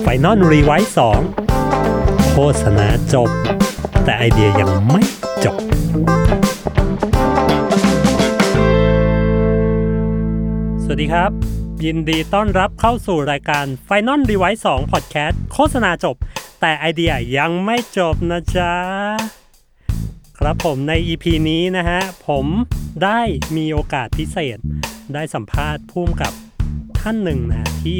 Final Revise สองโฆษณาจบ แต่ไอเดียยังไม่จบสวัสดีครับ ยินดีต้อนรับเข้าสู่รายการ Final r e v i s e 2 Podcast โฆษณาจบ แต่ไอเดียยังไม่จบนะจ๊ะ ครับผมใน EP นี้นะฮะ ผมได้มีโอกาสพิเศษ ได้สัมภาษณ์พุ่มกับ ท่านหนึ่งนะฮะที่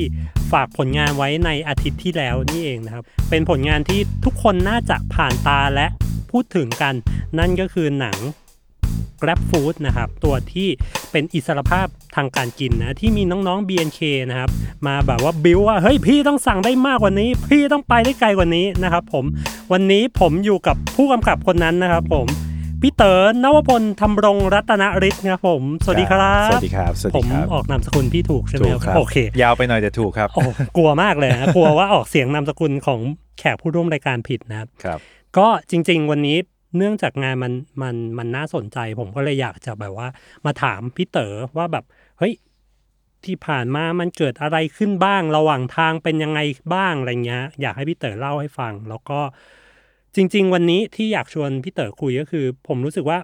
ฝากผลงานไว้ในอาทิตย์ที่แล้วนี่เองนะครับ เป็นผลงานที่ทุกคนน่าจะผ่านตาและพูดถึงกัน นั่นก็คือหนัง Grab Food นะครับ ตัวที่เป็นอิสรภาพทางการกินนะ ที่มีน้องๆ BNK นะครับ มาแบบว่าบิวว่า เฮ้ยพี่ต้องสั่งได้มากกว่านี้ พี่ต้องไปได้ไกลกว่านี้นะครับผมวันนี้ผมอยู่กับผู้กำกับคนนั้นนะครับผม พี่เต๋อนวพลธำรงรัตนฤทธิ์ครับผม สวัสดีครับ สวัสดีครับ สวัสผดีมครับออกนามสกุลพี่ถูกใช่ไหมถูกครับ โอเค ยาวไปหน่อยแต่ถูกครับ โอ้ กลัวมากเลยนะกลัวว่าออกเสียงนามสกุลของแขกผู้ร่วมรายการผิดนะครับ ครับ ก็จริง ๆ วันนี้เนื่องจากงานมันมันมันน่าสนใจ ผมก็เลยอยากจะแบบว่า มาถามพี่เต๋อว่าแบบ เฮ้ย ที่ผ่านมามันเกิดอะไรขึ้นบ้าง ระหว่างทางเป็นยังไงบ้างอะไรเงี้ย อยากให้พี่เต๋อเล่าให้ฟัง แล้วก็ จริง ๆ วันนี้ที่อยากชวนพี่เต๋อคุยก็คือ ผมรู้สึกว่า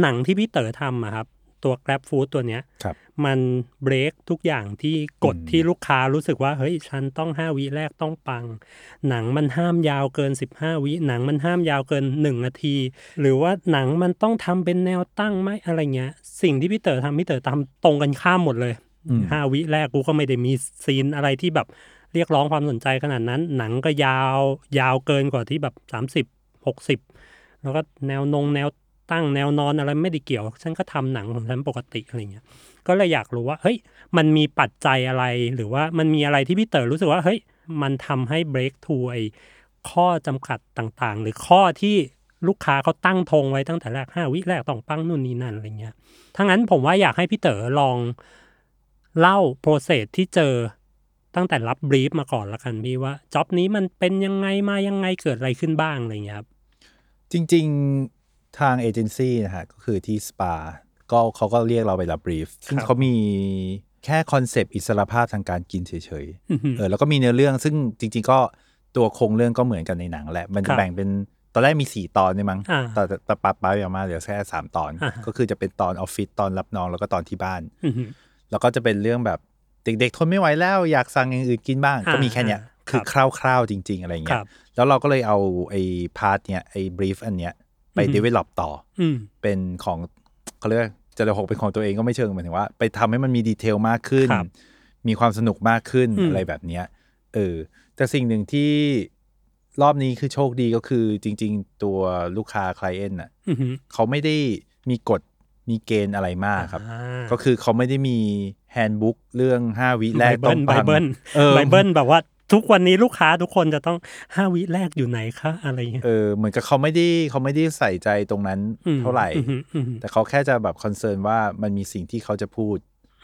หนังที่พี่เต๋อทำอะครับ ตัว Grab Food ตัวเนี้ยครับมันเบรกทุกอย่างที่กดอืมที่ลูกค้ารู้สึกว่า เฮ้ย ฉันต้องห้าวิแรกต้องปัง หนังมันห้ามยาวเกิน 15 วิ หนังมันห้ามยาวเกิน 1 นาที หรือว่าหนังมันต้องทำเป็นแนวตั้งไหมอะไรเงี้ย สิ่งที่พี่เต๋อทำพี่เต๋อทำตรงกันข้ามหมดเลยอืมห้าวิแรกกูก็ไม่ได้มีซีนอะไรที่แบบ เรียกร้องความสนใจขนาดนั้น หนังก็ยาวยาวเกินกว่าที่แบบ 30 60 แล้วก็แนวนงแนวตั้งแนวนอนอะไรไม่ได้เกี่ยว ฉันก็ทำหนังของฉันปกติอะไรเงี้ย ก็เลยอยากรู้ว่าเฮ้ยมันมีปัจจัยอะไรหรือว่ามันมีอะไรที่พี่เต๋อรู้สึกว่าเฮ้ยมันทำให้ break to ไอข้อจำกัดต่างๆ หรือข้อที่ลูกค้าเขาตั้งธงไว้ตั้งแต่แรกห้าวิแรกต้องปั้งนู่นนี่นั่นอะไรเงี้ยถ้างั้นผมว่าอยากให้พี่เต๋อลองเล่า process ที่เจอ ตั้งแต่รับ brief มาก่อนละกันพี่ว่า job นี้มันเป็นยังไงมายังไงเกิดอะไรขึ้นบ้างอะไรเงี้ยครับจริง ๆทางเอเจนซี่นะฮะก็คือที่สปาก็เขาก็เรียกเราไปรับ brief ซึ่งครับเขามีแค่ concept อิสรภาพทางการกินเฉยอือหือๆเออแล้วก็มีเนื้อเรื่องซึ่งจริง ๆ ก็ตัวโครงเรื่องก็เหมือนกันในหนังแหละ มันจะแบ่งครับเป็นตอนแรกมีสี่ตอนเนี่ยมั้งอ่าแต่แต่แต่ปัดไปออกมาเหลือแค่สามตอนอ่าฮะก็คือจะเป็นตอนออฟฟิศตอนรับน้องแล้วก็ตอนที่บ้านอือหือแล้วก็จะเป็นเรื่องแบบ เด็กๆทนไม่ไหวแล้วอยากสั่งอย่างอื่นกินบ้างอ่าก็มีแค่เนี้ยอ่าคือครับคร่าวๆจริง ๆ อะไรเงี้ยครับแล้วเราก็เลยเอาไอ้ part เนี้ยไอ้ brief อันเนี้ยไปอือฮึ develop ต่ออืมเป็นของเขาเรียกว่าจะเลยหกเป็นของตัวเองก็ไม่เชิงหมายถึงว่า ไปทำให้มันมี detail มากขึ้นครับมีความสนุกมากขึ้นอืมอะไรแบบเนี้ยเออแต่สิ่งหนึ่งที่รอบนี้คือโชคดีก็คือจริง ๆ ตัวลูกค้า client น่ะอือหือเขาไม่ได้มีกฎ มีเกณฑ์อะไรมากครับอ่าก็คือเขาไม่ได้มี handbook เรื่อง 5 วิแรกต้องปัง bible bible เออไบเบิลแบบว่าทุกวันนี้ลูกค้าทุกคนจะต้องห้าวิแรกอยู่ไหนคะอะไรอย่างเงี้ยเออเหมือนกับเขาไม่ได้เขาไม่ได้ใส่ใจตรงนั้นมเท่าไหร่อืมอืมแต่เขาแค่จะแบบ concern ว่ามันมีสิ่งที่เขาจะพูด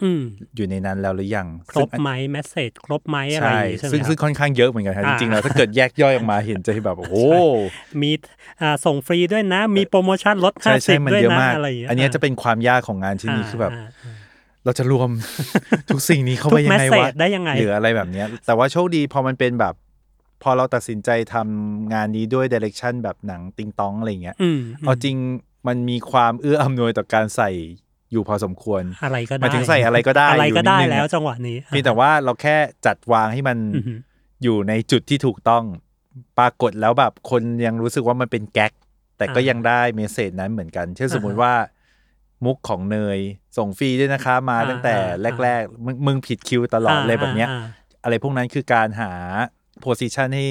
อืมอยู่ในนั้นแล้วหรือยัง ครบไหม message ครบไหมอะไรอใช่ย่างงี้ใช่ไหม ใช่ครับ ซึ่งซึ่งค่อนข้างเยอะเหมือนกันครับอ่าจริงๆแล้วถ้าเกิดแยกย่อยออกมาเห็นจะแบบโอ้โหมีอ่าส่งฟรีด้วยนะ มีโปรโมชั่นลดใช่ห้าสิบด้วยนะ ใช่มันเยอะมากอะไรอย่างเงี้ยอันเนี้ยจะเป็นความยากของงานชิ้นนี้คือแบบเราจะรวมทุกสิ่งนี้เข้าไปยังไงวะ ทุก message ได้ยังไงหรืออะไรแบบเนี้ย แต่ว่าโชคดีพอมันเป็นแบบ พอเราตัดสินใจทำงานนี้ด้วย direction แบบหนังติงตองอะไรเงี้ยอืมเอาจริงมันมีความเอื้ออำนวยต่อการใส่ อยู่พอสมควร อะไรก็หได้มายถึงใส่อะไรก็ได้อะไรอยู่ก็ได้นิดนึงแล้วอะจังหวะนี้เพียงแต่ว่าเราแค่จัดวางให้มันอือหืออยู่ในจุดที่ถูกต้องปรากฏแล้วแบบคนยังรู้สึกว่ามันเป็นแก๊ก แต่ก็อ่ายัยังได้เมสเซจนั้นเหมือนกัน เช่นสมมุติอ่าฮะว่า มุกของเนยส่งฟรีด้วยนะคะ มาอ่าตั้งแต่อ่าแรกๆมึงมึงผิดคิวตลอดเลยแบบเนี้ยอ่าอะไรพวกนั้นคือการหาโพสิชันให้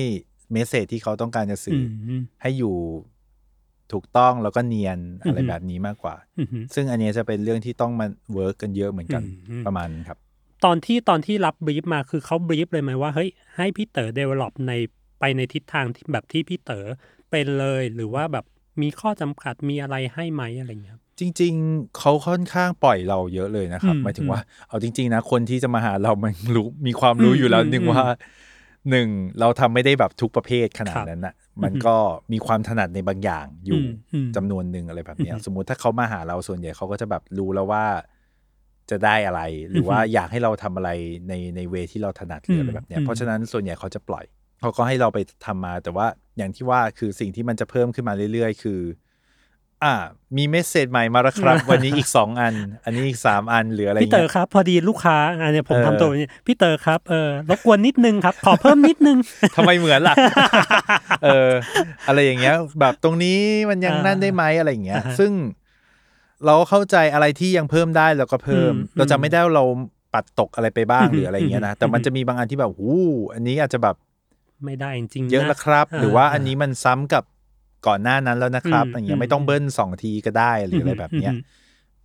message ที่เขาต้องการจะสื่อออกอืมให้อยู่ ถูกต้องแล้วก็เนียนอะไรอือฮึแบบนี้มากกว่าอืมอืมซึ่งอันเนี้ยจะเป็นเรื่องที่ต้องมา work กันเยอะเหมือนกันอืมประมาณนั้นครับ ตอนที่ตอนที่รับ brief มาคือเขา brief เลยไหมว่าเฮ้ยให้พี่เต๋อ develop ในไปในทิศทางที่แบบที่พี่เต๋อเป็นเลยหรือว่าแบบมีข้อจำกัดมีอะไรให้ไหมอะไรเงี้ยครับจริง ๆ เขาค่อนข้างปล่อยเราเยอะเลยนะครับอืมหมายถึงว่าเอาจริง ๆ นะคนที่จะมาหาเรามันรู้มีความรู้อืมอยู่แล้วอืมหนึ่งอืมว่าหนึ่งเราทำไม่ได้แบบทุกประเภทขนาดครับนั้นน่ะ มันก็มีความถนัดในบางอย่างอยู่อืมอืมจำนวนหนึ่งอะไรแบบเนี้ยอืมสมมุติถ้าเขามาหาเราส่วนใหญ่เขาก็จะแบบรู้แล้วว่าจะได้อะไร หรือว่าอือฮึอยากให้เราทำอะไรในในเวที่เราถนัดหรืออะไรอืมแบบเนี้ยอืมเพราะฉะนั้นส่วนใหญ่เขาจะปล่อยเขาก็ให้เราไปทำมา แต่ว่าอย่างที่ว่าคือสิ่งที่มันจะเพิ่มขึ้นมาเรื่อย ๆ คือ อ่า มีเมสเซจใหม่มาแล้วครับ วันนี้อีกสองอัน อันนี้อีกสามอันหรืออะไรพี่เต๋เงี้อยครับ พอดีลูกค้าอันเนี้ยผมเออทำตัวแบบนี้พี่เต๋อครับเออรบกวนนิดนึงครับ ขอเพิ่มนิดนึงทำไมเหมือนล่ะ เออ อะไรอย่างเงี้ย แบบตรงนี้มันยังอ่านั่นได้ไหมอะไรอย่างเงี้ยอ่าฮะซึ่งเราเข้าใจอะไรที่ยังเพิ่มได้เราก็เพิ่มอืมเราจะไม่ได้ว่าเราปัดตกอะไรไปบ้างอืมหรืออะไรอย่างเงี้ยนะอืมแต่มันจะมีบางอันที่แบบหูอันนี้อาจจะแบบไม่ได้จริงๆเยอะนแล้วครับอ่าหรือว่าอันนี้มันซ้ำกับก่อนหน้านั้นแล้วนะครับอืมอย่างเงี้ยอืมไม่ต้องเบิ้ลสองทีก็ได้หรืออะไรแบบเนี้ยอืม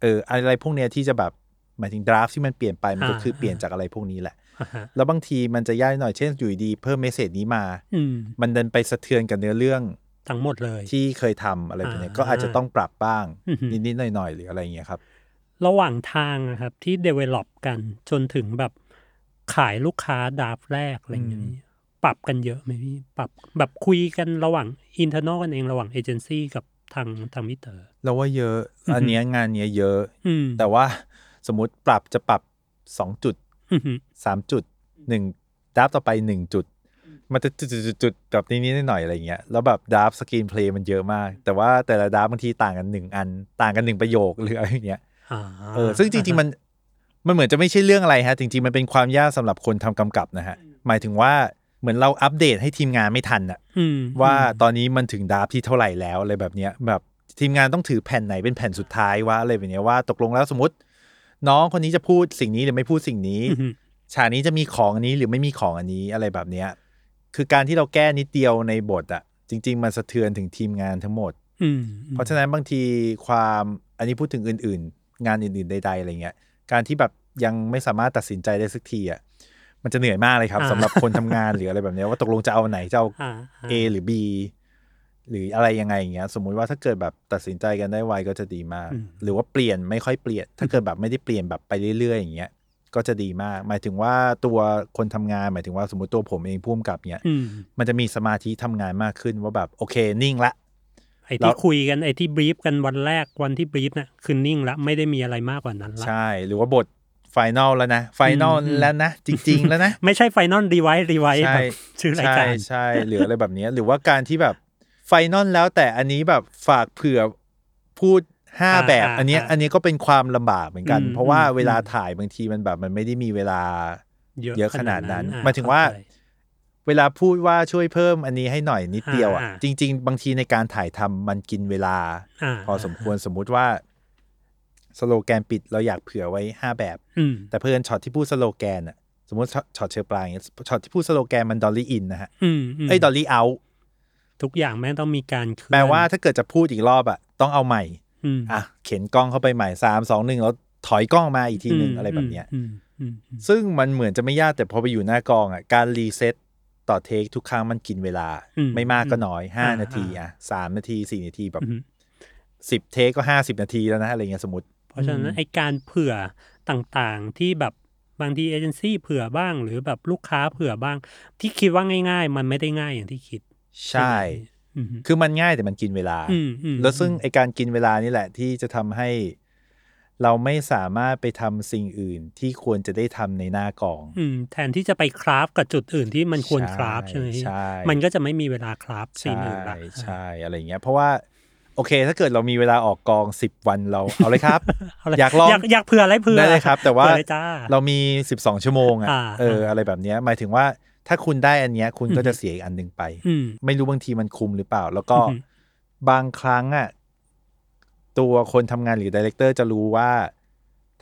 เอออะไรพวกเนี้ยที่จะแบบหมายถึงดราฟที่มันเปลี่ยนไปมันก็อ่าคือเปลี่ยนจากอะไรพวกนี้แหละอ่าฮะ แล้วบางทีมันจะยากหน่อยเช่นอยู่ดีๆเพิ่มเมสเซจนี้มา อืมมันเดินไปสะเทือนกับเนื้อเรื่องทั้งหมดเลย ที่เคยทำอะไรแบบเนี้ยอ่าก็อาจจะต้องปรับบ้างอือหือนิดๆหน่อยๆหรืออะไรอย่างเงี้ยครับ ระหว่างทางอะครับที่ develop กันจนถึงแบบขายลูกค้าดราฟแรกอะไรอย่างเงี้ยอืมปรับกันเยอะไหมพี่ปรับแบบคุยกันระหว่าง internal กันเองระหว่างเอเจนซี่กับทางทางพี่เต๋อเราว่าเยอะอือหืออัอันเนี้ยงานเนี้ยเยอะอืมแต่ว่าสมมติปรับจะปรับสองจุดอือหือ สามจุดหนึ่ง draft ต่อไปหนึ่งจุด มันจะจุดๆๆๆแบบนี้นิดๆหน่อยๆอะไรเงี้ยแล้วแบบ draft screenplay มันเยอะมาก แต่ว่าแต่ละ draft บางทีต่างกันหนึ่งอัน ต่างกันหนึ่งประโยคหรืออะไรอย่างเงี้ยอ่าเออซึ่งจริงๆมันมันเหมือนจะไม่ใช่เรื่องอะไรฮะ จริงๆ มันเป็นความยากสำหรับคนทำกำกับนะฮะ หมายถึงว่าเหมือนเราอัปเดตให้ทีมงานไม่ทันอะอืมว่าตอนนี้มันถึงดราฟที่เท่าไหร่แล้วอะไรแบบเนี้ยแบบทีมงานต้องถือแผ่นไหนเป็นแผ่นสุดท้ายว่าอะไรแบบเนี้ยว่าตกลงแล้วสมมติ น้องคนนี้จะพูดสิ่งนี้หรือไม่พูดสิ่งนี้อือหือฉากนี้จะมีของอันนี้หรือไม่มีของอันนี้อะไรแบบเนี้ย คือการที่เราแก้นิดเดียวในบทอะจริง ๆ มันสะเทือนถึงทีมงานทั้งหมดอืมเพราะฉะนั้นบางทีความอันนี้พูดถึงอื่น ๆ งานอื่นๆใดๆอะไรเงี้ย การที่แบบยังไม่สามารถตัดสินใจได้สักทีอะมันจะเหนื่อยมากเลยครับสำหรับคนทำงานหรืออะไรแบบเนี้ยว่าตกลงจะเอาไหนจะเอาอ่า A หรือ B หรืออะไรยังไงอย่างเงี้ยสมมุติว่าถ้าเกิดแบบตัดสินใจกันได้ไวก็จะดีมาก หรือว่าเปลี่ยนไม่ค่อยเปลี่ยน ถ้าเกิดแบบไม่ได้เปลี่ยนแบบไปเรื่อยๆอย่างเงี้ยก็จะดีมาก หมายถึงว่าตัวคนทำงาน หมายถึงว่าสมมติตัวผมเองพุ่มกับเนี้ยอืมมันจะมีสมาธิทำงานมากขึ้นว่าแบบโอเคนิ่งละไอ้แล้ที่วคุยกันไอ้ที่บรีฟกันวันแรกวันที่บรีฟน่ะคือนิ่งละไม่ได้มีอะไรมากกว่านั้นละใช่ หรือว่าบท final แล้วนะ final อืมแล้วนะ จริง ๆ แล้วนะ ไม่ใช่ final revise revise ใช่แบบชื่อรายการใช่ใช่หรืออะไรแบบเนี้ยหรือว่าการที่แบบ final แล้วแต่อันนี้แบบฝากเผื่อพูดห้าอ่าแบบอ่าอันเนี้ยอ่าอันนี้ก็เป็นความลำบากเหมือนกันอืมเพราะว่าอืมเวลาถ่ายบางทีมันแบบมันไม่ได้มีเวลาเยอะขนาดนั้นอ่หมายถึงว่าเข้ใจเวลาพูดว่าช่วยเพิ่มอันนี้ให้หน่อยนิดเดียวอะอ่าอ่าจริง ๆ บางทีในการถ่ายทำมันกินเวลาพอสมควรสมมุติว่าสโลแกนปิดเราอยากเผื่อไว้ห้าแบบอืมแต่เผื่อในช็อตที่พูดสโลแกนอะสมมติช็อตช็อตเชอร์ปลายอย่างเงี้ยช็อตที่พูดสโลแกนมัน dolly in นะฮะอืมมเอ้ยดอลลี่เอา ทุกอย่างแม่งต้องมีการเคลื่อนแปลว่าถ้าเกิดจะพูดอีกรอบอะต้องเอาใหม่อืมอะเข็นกล้องเข้าไปใหม่สามสองหนึ่งแล้วถอยกล้องมาอีกทีหนึ่งอะไรแบบเนี้ยอืมอืมอืมซึ่งมันเหมือนจะไม่ยากแต่พอไปอยู่หน้ากองอะการ reset ต่อ take ทุกครั้งมันกินเวลาไม่มากก็น้อยห้านาทีอะสามนาทีสี่นาทีแบบอืมสิบเทคก็ห้าสิบนาทีแล้วนะอะไรเงี้ยสมมติ เพราะฉะนั้นไอการเผื่อต่างๆที่แบบบางทีเอเจนซี่เผื่อบ้าง หรือแบบลูกค้าเผื่อบ้าง ที่คิดว่าง่าย ๆ มันไม่ได้ง่ายอย่างที่คิด ใช่อืมคือมันง่ายแต่มันกินเวลาอืมอืมแล้วซึ่งไอการกินเวลานี่แหละที่จะทำให้ เราไม่สามารถไปทำสิ่งอื่นที่ควรจะได้ทำในหน้ากองอืมแทนที่จะไป craft กับจุดอื่นที่มันควร craft ใช่ไหมใช่มันก็จะไม่มีเวลาคราฟซีนใช่อื่นละใช่อะไรเงี้ย เพราะว่าโอเค ถ้าเกิดเรามีเวลาออกกองสิบวันเราเอาเลยครับเลยอยากลองอยากอยากเผื่ออะไรเผื่อได้เลยครับ แต่ว่าเผื่อเลยจ้าเรามีสิบสองชั่วโมงอะอ่าเอออะไรแบบเนี้ยหมายถึงว่า ถ้าคุณได้อันเนี้ย คุณก็อือฮึจะเสียอีกอันหนึ่งไปอืมไม่รู้บางทีมันคุ้มหรือเปล่า แล้วก็อือฮึบางครั้งอะตัวคนทำงานหรือ director จะรู้ว่า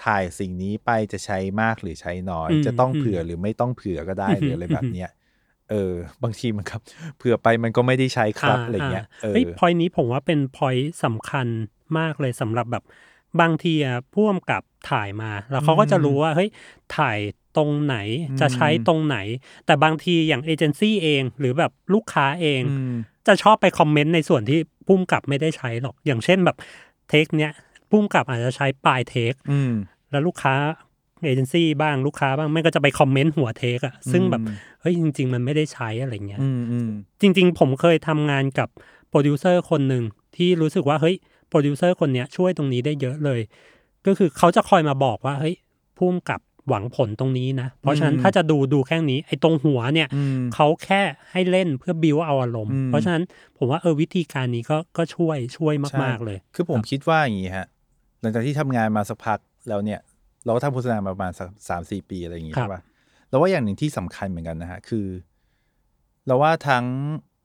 ถ่ายสิ่งนี้ไปจะใช้มากหรือใช้น้อยอืมจะต้องอืมเผื่อหรือไม่ต้องเผื่อก็ได้อือฮึหรืออะไรแบบเนี้ยเออ บางทีมันครับ เผื่อไปมันก็ไม่ได้ใช้ครับอะไรเงี้ยเออเฮ้ยพอยนี้ผมว่าเป็นพอยสำคัญมากเลยสำหรับแบบบางทีอะพ่วงกับถ่ายมา แล้วเขาก็จะรู้ว่าเฮ้ยถ่าย ตรงไหนจะใช้ตรงไหน แต่บางทีอย่างเอเจนซี่เอง หรือแบบลูกค้าเองอืมจะชอบไปคอมเมนต์ในส่วนที่พุ่มกับไม่ได้ใช้หรอก อย่างเช่นแบบtake เนี้ยผู้กำกับอาจจะใช้ปลาย take อืมแล้วลูกค้าเอเจนซี่บ้างลูกค้าบ้างไม่ก็จะไป comment หัว take อะซึ่งแบบอืมเฮ้ยจริง ๆ มันไม่ได้ใช้อะไรเงี้ยอืมอืมจริง ๆ ผมเคยทำงานกับโปรดิวเซอร์คนหนึ่งที่รู้สึกว่าเฮ้ยโปรดิวเซอร์คนเนี้ยช่วยตรงนี้ได้เยอะเลย ก็คือเขาจะคอยมาบอกว่าเฮ้ยผู้กำกับ หวังผลตรงนี้นะ เพราะฉะนั้นถ้าจะดูดูแค่นี้ ไอ้ตรงหัวเนี่ยอืมเขาแค่ให้เล่นเพื่อบิวเอาอารมณ์อืมเพราะฉะนั้นผมว่าเออวิธีการนี้ก็ก็ช่วยช่วยมาก ๆเลย คือผมคิดว่าอย่างนี้ฮะ หลังจากที่ทำงานมาสักพักแล้วเนี่ย เราก็ทำโฆษณามาประมาณสักสามสี่ปีอะไรอย่างงี้ครับใช่ปะเราว่าอย่างหนึ่งที่สำคัญเหมือนกันนะฮะคือ เราว่าทั้ง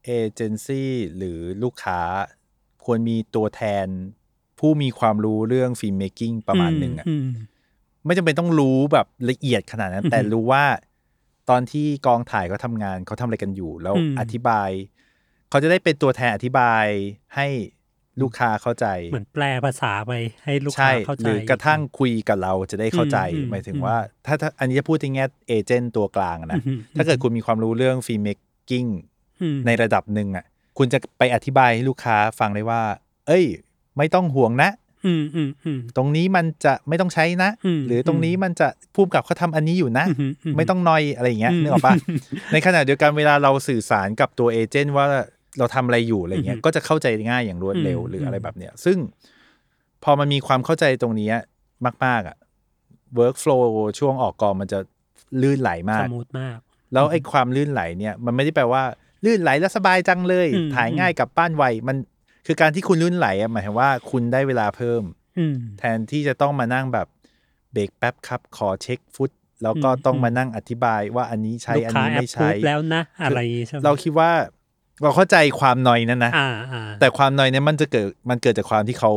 เอเจนซี่หรือลูกค้าควรมีตัวแทนผู้มีความรู้เรื่องฟิล์มเมคกิ้งประมาณหนึ่งอะม ไม่จำเป็นต้องรู้แบบละเอียดขนาดนั้นอือฮึแต่รู้ว่าตอนที่กองถ่ายเขาทำงานเขาทำอะไรกันอยู่ แล้วอืมอธิบาย เขาจะได้เป็นตัวแทนอธิบายให้ลูกค้าเข้าใจ เหมือนแปลภาษาไปให้ลูกใช่ค้าเข้าใจหรือกระทั่งคุยกับเราจะได้เข้าใจอืมอืมหมายถึงอืมว่าถ้าถ้าอันนี้จะพูดในแง่ agent ตัวกลางอะนะอืมถ้าเกิดคุณมีความรู้เรื่อง filmmaking อืมในระดับหนึ่งอะ คุณจะไปอธิบายให้ลูกค้าฟังได้ว่า เอ้ย ไม่ต้องห่วงนะ อืมอืมอืมตรงนี้มันจะไม่ต้องใช้นะอืมหรือตรงนี้มันจะพูดกับเขาทำอันนี้อยู่นะอืมอืมไม่ต้องนอยอะไรอย่างเงี้ยอืมนึกออกปะในขณะเดียวกันเวลาเราสื่อสารกับตัวเอเจนต์ว่าเราทำอะไรอยู่อะไรเงี้ยอืมก็จะเข้าใจง่ายอย่างรวดเร็วอืมหรืออะไรแบบเนี้ยซึ่งพอมันมีความเข้าใจตรงเนี้ยมาก ๆอะ workflow ช่วงออกกองมันจะลื่นไหลมาสกมูทมาก แล้วไอ้ความลื่นไหลเนี่ย มันไม่ได้แปลว่า ลื่นไหลแล้วสบายจังเลยอืมถ่ายง่ายกลับบ้านไวมัน คือการที่คุณลื่นไหลอะหมายถึงว่าคุณได้เวลาเพิ่มอืมแทนที่จะต้องมานั่งแบบเบรกแป๊บครับ ขอเช็คฟุตแล้วก็อืมต้องมานั่งอธิบายว่าอันนี้ใช้ลูกค้าแอบพูด อันนี้แอปไม่ใช้แล้วนะ อะไรอย่างงี้ใช่ไหมเราคิดว่าเราเข้าใจความนอยนั้นนะอ่าอ่าแต่ความนอยเนี่ยมันจะเกิดมันเกิดจากความที่เขา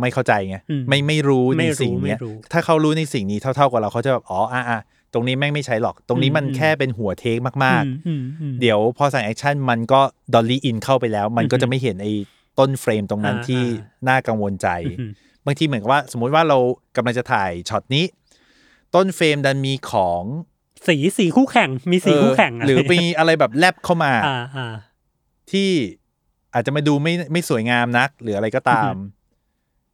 ไม่เข้าใจไงอืมไม่ไม่รู้ในสิ่งเนี้ยไม่รู้ไม่รู้ถ้าเขารู้ในสิ่งนี้เท่าๆกับเราเขาจะแบบอ๋ออะอะตรงนี้แม่งไม่ใช้หรอก ตรงนี้มันอืมแค่เป็นหัว take มากอืมอืมอืมๆเดี๋ยวพอสั่ง action มันก็ dolly in เข้าไปแล้ว มันก็อือฮึจะไม่เห็นไอ้ ต้น frame ตรงนั้นอ่าที่อ่าน่ากังวลใจอืมบางทีเหมือนกับว่า สมมุติว่าเรากำลังจะถ่ายช็อตนี้ ต้น frame ดันมีของสีสีคู่แข่ง มีสีคู่แข่งเออหรือมีอะไรแบบแลบเข้ามาอ่าอ่าที่อาจจะมาดูไม่ไม่สวยงามนัก หรืออะไรก็ตามอือฮึ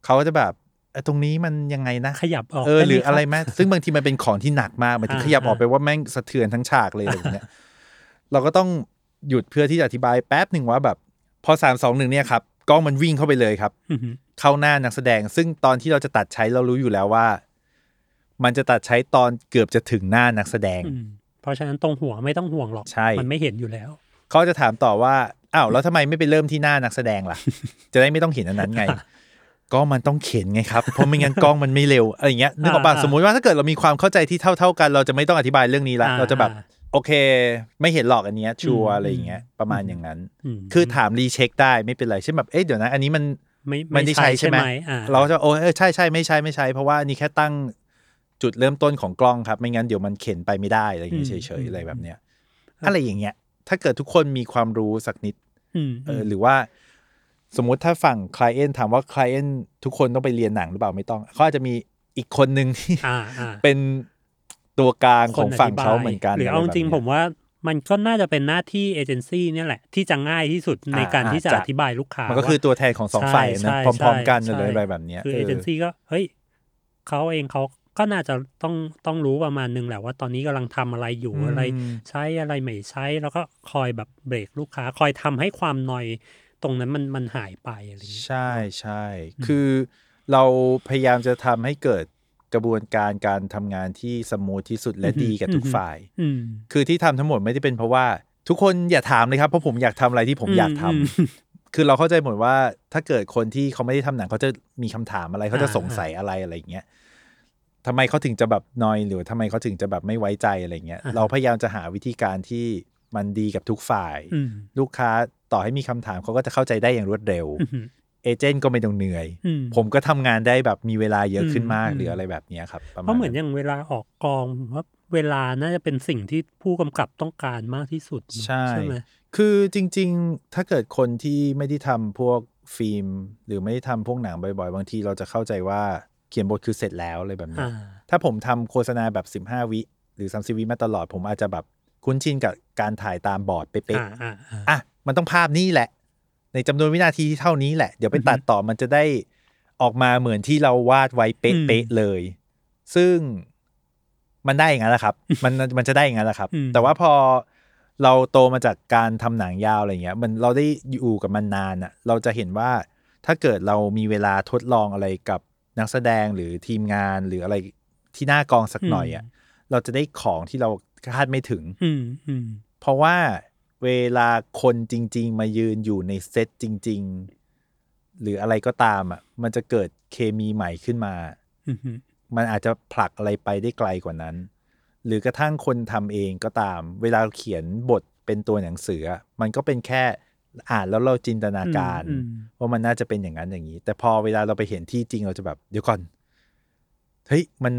เขาก็จะแบบเอ้ยตรงนี้มันยังไงนะ ขยับออกเออได้ไหมครับหรืออะไรซึ่งบางทีมันเป็นของที่หนักมากมันถึงอ่าขยับออกอ่าไปว่าแม่งสะเทือนทั้งฉากเลยอะไรแบบเนี้ยเราก็ต้องหยุดเพื่อที่จะอธิบายแป๊บหนึ่งว่าแบบ พอสามสองหนึ่งเนี่ยครับ กล้องมันวิ่งเข้าไปเลยครับอืมเข้าหน้านักแสดง ซึ่งตอนที่เราจะตัดใช้เรารู้อยู่แล้วว่า มันจะตัดใช้ตอนเกือบจะถึงหน้านักแสดงอืมเพราะฉะนั้นตรงหัวไม่ต้องห่วงหรอกใช่มันไม่เห็นอยู่แล้วเขาจะถามต่อว่าอ้าวแล้วทำไมไม่ไปเริ่มที่หน้านักแสดงล่ะ จะได้ไม่ต้องเห็นอันนั้นไงก็มันต้องเข็นไงครับเพราะไม่งั้นกล้องมันไม่เร็วอะไรอย่างเงี้ยนึกออกป่ะอ่าสมมุติว่าถ้าเกิดเรามีความเข้าใจที่เท่า ๆกัน เราจะไม่ต้องอธิบายเรื่องนี้ละอ่าเราจะแบบอ่า โอเค ไม่เห็นหรอกอันเนี้ยชัวร์อืมอะไรอย่างเงี้ยประมาณอย่างนั้นมคือถามรีเช็คได้ไม่เป็นไรเช่นแบบเอ๊ะเดี๋ยวนะ อันนี้มันไม่ไม่ได้ใช้ใช่ไหมอ่าเราก็จะโอ้เออใช่ใช่ไม่ใช่ไม่ใช่เพราะว่าอันนี้แค่ตั้งจุดเริ่มต้นของกล้องครับ ไม่งั้นเดี๋ยวมันเข็นไปไม่ได้อะไรอย่างเงี้ยอืมเฉยๆอะไรแบบเนี้ยครับอะไรอย่างเงี้ย ถ้าเกิดทุกคนมีความรู้สักนิดอืมเออหรือว่าสมมุติถ้าฝั่งคลเอนถามว่าคลเอนทุกคนต้องไปเรียนหนังหรือเปล่าไม่ต้องเขาอาจจะมีอีกคนหนึ่งที่อ่าอ่าเป็น ตัวกลางของคนฝั่งธิบยเขาเหมือนกันหรือเอาะจไแบบริงนี้ยๆผมว่ามันก็น่าจะเป็นหน้าที่เอเจนซี่เนี่ยแหละ ที่จะง่ายที่สุดในอ่าการที่จะอาจจะอธิบายลูกค้า มันก็คือว่าตัวแทนของสองใช่ฝ่ายนะใช่พร้อม ๆ กันใช่อะไรแบบเนี้ยคือเอเจนซี่ก็เฮ้ยเขาเองเขาก็น่าจะต้องต้องรู้ประมาณนึงแหละว่าตอนนี้กำลังทำอะไรอยู่อืมอะไร ใช้อะไรไม่ใช้ แล้วก็คอยแบบเบรกลูกค้า คอยทำให้ความนอยตรงนั้นมันมันหายไปอะไรอย่างเงี้ยใช่ใช่คือเราพยายามจะทำให้เกิด กระบวนการการทำงานที่สมูทที่สุดและอือฮึดีกับทุกอือฮึฝ่ายอืมคือที่ทำทั้งหมดไม่ได้เป็นเพราะว่า ทุกคนอย่าถามเลยครับเพราะผมอยากทำอะไรที่ผมอยากทำอืมคือเราเข้าใจหมดว่าถ้าเกิดคนที่เขาไม่ได้ทำหนังเขาจะมีคำถามอะไรเขาจะสงสัยอะไรอะไรอย่างเงี้ยทำไมเขาถึงจะแบบนอยหรือทำไมเขาถึงจะแบบไม่ไว้ใจอะไรเงี้ยอ่าฮะเราพยายามจะหาวิธีการที่มันดีกับทุกฝ่ายอืมลูกค้าต่อให้มีคำถามเขาก็จะเข้าใจได้อย่างรวดเร็วอืม เอเจนต์ก็ไม่ต้องเหนื่อยอืมผมก็ทำงานได้แบบมีเวลาเยอะขึ้นมากอืมหรืออะไรแบบเนี้ยครับประเพมาณราะเหมือนอย่างเวลาออกกองผมว่าเวลาน่าจะเป็นสิ่งที่ผู้กำกับต้องการมากที่สุดใช่ไหมคือจริง ๆ ถ้าเกิดคนที่ไม่ได้ทำพวกฟิล์ม หรือไม่ได้ทำพวกหนังบ่อย ๆ บางทีเราจะเข้าใจว่าเขียนบทคือเสร็จแล้วอะไรแบบเนี้อ่ายถ้าผมทำโฆษณาแบบ 15 วิ หรือ 30 วิมาตลอด ผมอาจจะแบบคุ้นชินกับการถ่ายตามบอร์ดเป๊ะอ่าอ่าอ่าๆอะมันต้องภาพนี้แหละ ในจำนวนวินาทีที่เท่านี้แหละ เดี๋ยวไปตัดต่อมันจะได้ออกมาเหมือนที่เราวาดไว้เป๊ะๆเลย ซึ่งมันได้อย่างนั้นแหละครับ มันมันจะได้อย่างนั้นแหละครับอืมแต่ว่าพอเราโตมาจากการทำหนังยาวอะไรเงี้ย มันเราได้อยู่กับมันนานอะเราจะเห็นว่าถ้าเกิดเรามีเวลาทดลองอะไรกับนักแสดงหรือทีมงานหรืออะไรที่หน้ากองสักหน่อยอะเราจะได้ของที่เราคาดไม่ถึงอืมอืมเพราะว่า เวลาคนจริง ๆ มายืนอยู่ในเซตจริง ๆ หรืออะไรก็ตามอะ มันจะเกิดเคมีใหม่ขึ้นมาอืมอืมมันอาจจะผลักอะไรไปได้ไกลกว่านั้น หรือกระทั่งคนทำเองก็ตาม เวลาเขียนบทเป็นตัวหนังสืออะมันก็เป็นแค่อ่านแล้วเราจินตนาการอืมว่ามันน่าจะเป็นอย่างนั้นอย่างนี้ แต่พอเวลาเราไปเห็นที่จริงเราจะแบบ เดี๋ยวก่อนเฮ้ยมัน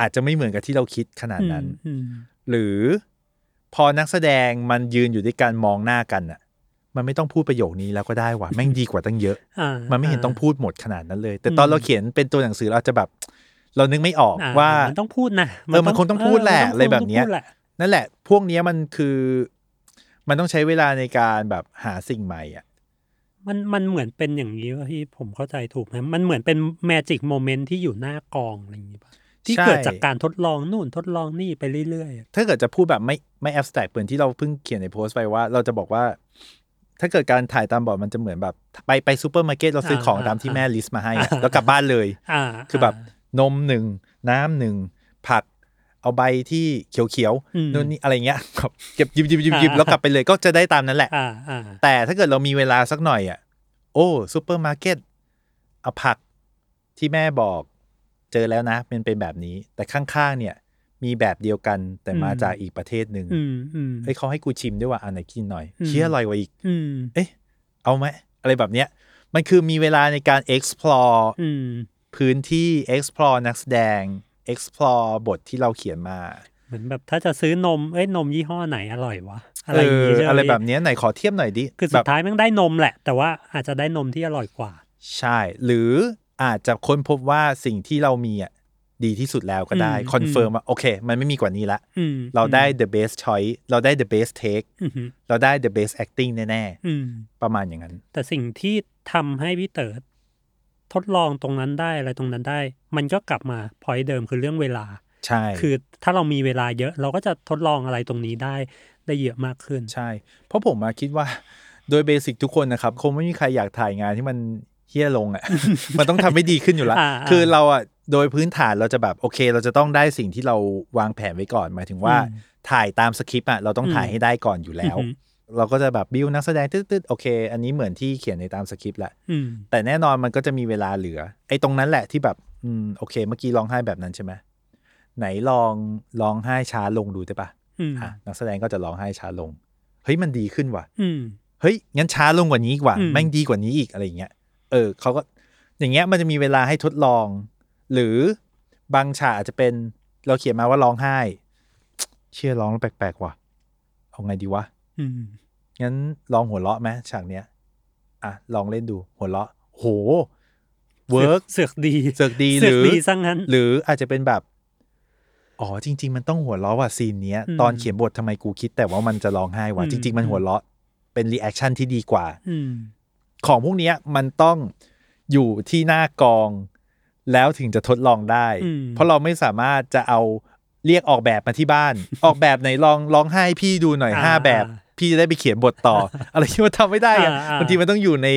อาจจะไม่เหมือนกับที่เราคิดขนาดนั้นอืมหรือ พอนักแสดงมันยืนอยู่ด้วยการมองหน้ากันอะมันไม่ต้องพูดประโยคนี้แล้วก็ได้ว่ะแม่งดีกว่าตั้งเยอะอ่ามันไม่เห็นต้องพูดหมดขนาดนั้นเลย แต่ตอนอืมเราเขียนเป็นตัวหนังสือเราจะแบบ เรานึกไม่ออกอ่ว่ามันต้องพูดนะเออมันคงต้องพูดแหละเมันต้งอะไรแบบเนี้ยต้องพูดแหละนั่นแหละ พวกเนี้ยมันคือ มันต้องใช้เวลาในการแบบหาสิ่งใหม่อะมันมันเหมือนเป็นอย่างนี้ว่าที่ผมเข้าใจถูกไหมมันเหมือนเป็น magic moment ที่อยู่หน้ากองอะไรอย่างนี้ป่ะ ที่ใช่เกิดจากการทดลองนู่นทดลองนี่ไปเรื่อยๆอะถ้าเกิดจะพูดแบบไม่ไม่ abstract เหมือนที่เราเพิ่งเขียนในโพสต์ไปว่า เราจะบอกว่า ถ้าเกิดการถ่ายตามบอร์ดมันจะเหมือนแบบ ไปไปซูเปอร์มาร์เก็ตเราซื้อของตามที่แม่ list มาให้อะแล้วกลับบ้านเลยอ่าคือแบบนมหนึ่งน้ำหนึ่งผักเอาใบที่เขียวอืมๆนู่นนี่อะไรเงี้ยแบบเก็บหยิบหยิบหยิบหยิบอ่าแล้วกลับไปเลยก็จะได้ตามนั้นแหละอ่าอ่าแต่ถ้าเกิดเรามีเวลาสักหน่อยอะ โอ้ซูเปอร์มาร์เก็ตเอาผักที่แม่บอก เจอแล้วนะมันเป็นแบบนี้ แต่ข้างๆเนี่ยมีแบบเดียวกันแต่มาจากอีกประเทศหนึ่งอืมอืมเฮ้ยเขาให้กูชิมด้วยว่าอันไหนกินหน่อยอืมเชี่ยอร่อยกว่าอีกอืมเอ๊ะ เอาไหมอะไรแบบเนี้ย มันคือมีเวลาในการ explore อืมพื้นที่ explore นักแสดง explore บทที่เราเขียนมาเหมือนแบบถ้าจะซื้อนม เอ้ยนมยี่ห้อไหนอร่อยวะ อะไรเออย่างองี้ใช่ไหมอะไรแบบเนี้ยไหนขอเทียบหน่อยดิ คือแบบสุดท้ายแม่งมันได้นมแหละ แต่ว่าอาจจะได้นมที่อร่อยกว่า ใช่ หรือ อาจจะค้นพบว่าสิ่งที่เรามีอะดีที่สุดแล้วก็ได้อืม confirm ว่าโอเค มันไม่มีกว่านี้ละอืมเราได้ the best choice เราได้ the best take อืมอืมเราได้ the best acting แน่อืมๆประมาณอย่างนั้น แต่สิ่งที่ทำให้พี่เต๋อทดลองตรงนั้นได้อะไรตรงนั้นได้ มันก็กลับมาพอยเดิมคือเรื่องเวลา ใช่ คือถ้าเรามีเวลาเยอะเราก็จะทดลองอะไรตรงนี้ได้ได้เยอะมากขึ้น ใช่ เพราะผมมาคิดว่าโดยเบสิกทุกคนนะครับ คงไม่มีใครอยากถ่ายงานที่มัน เฮี้ยลงอะ มันต้องทำให้ดีขึ้นอยู่แล้วอ่าอ่าคือเราอะโดยพื้นฐานเราจะแบบโอเค เราจะต้องได้สิ่งที่เราวางแผนไว้ก่อน หมายถึงว่าอืมถ่ายตามสคริปต์อะเราต้องถ่ายอืมให้ได้ก่อนอยู่แล้วอือหือเราก็จะแบบบิวนักแสดงตึ๊ดๆโอเค อันนี้เหมือนที่เขียนในตามสคริปต์แหละอืมแต่แน่นอนมันก็จะมีเวลาเหลือ ไอ้ตรงนั้นแหละที่แบบอืมโอเคเมื่อกี้ร้องไห้แบบนั้นใช่ไหมไหนลองร้องไห้ช้าลงดูได้ปะอืมอะนักแสดงก็จะร้องไห้ช้าลง เฮ้ยมันดีขึ้นว่ะอืมเฮ้ยงั้นช้าลงกว่านี้อีกว่าอืมแม่งดีกว่านี้อีกอะไรอย่างเงี้ย เออเขาก็อย่างเงี้ยมันจะมีเวลาให้ทดลอง หรือบางฉากอาจจะเป็นเราเขียนมาว่าร้องไห้ เชี่ยร้องแล้วแปลกๆว่ะเอาไงดีวะอืมงั้นลองหัวเราะไหมฉากเนี้ย อะ ลองเล่นดูหัวเราะ โห work เสือกดีเสือกดีหรือเสือกดีซะงั้น หรืออาจจะเป็นแบบ อ๋อจริง ๆ มันต้องหัวเราะว่ะ scene เนี้ยอืมตอนเขียนบททำไมกูคิด แต่ว่ามันจะร้องไห้ว่ะอืมจริง ๆ มันหัวเราะ เป็น reaction ที่ดีกว่าอืม ของพวกเนี้ยมันต้องอยู่ที่หน้ากอง แล้วถึงจะทดลองได้อืมเพราะเราไม่สามารถจะเอาเรียกออกแบบมาที่บ้าน ออกแบบไหนลองร้องไห้พี่ดูหน่อยอ่าห้าแบบ พี่จะได้ไปเขียนบทต่อ อะไรที่มันทำไม่ได้อะอ่าอ่าบางทีมันต้องอยู่ใน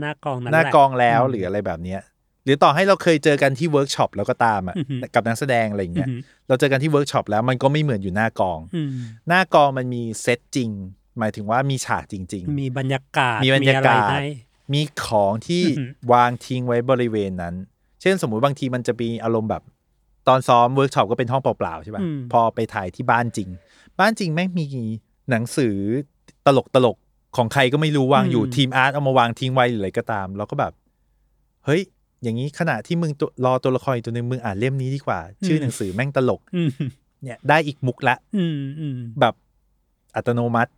หน้ากองนั้นแหละหน้ากองแล้วอืมหรืออะไรแบบเนี้ยหรือต่อให้เราเคยเจอกันที่เวิร์กช็อปแล้วก็ตามอะอือหือกับนักแสดงอะไรอย่างเงี้ยอือหือเราเจอกันที่เวิร์กช็อปแล้วมันก็ไม่เหมือนอยู่หน้ากองอืมหน้ากองมันมีเซตจริง หมายถึงว่ามีฉากจริง ๆ มีบรรยากาศมีบรรยากาศอะไรให้ มีของที่อือหือวางทิ้งไว้บริเวณนั้น เช่นสมมุติบางทีมันจะมีอารมณ์แบบ ตอนซ้อมเวิร์กช็อปก็เป็นห้องเปล่าๆใช่ป่ะอืมพอไปถ่ายที่บ้านจริง บ้านจริงแม่งมีหนังสือตลกตลกๆของใครก็ไม่รู้วางอยู่ทีม art เอามาวางทิ้งไว้หรืออะไรก็ตาม เราก็แบบ เฮ้ย อย่างนี้ขณะที่มึงตัวรอตัวละครอีกตัวหนึ่งมึงอ่านเล่มนี้ดีกว่า ชื่อหนังสือแม่งตลกอืมเนี่ย ได้อีกมุกละอืมอืมแบบอัตโนมัติ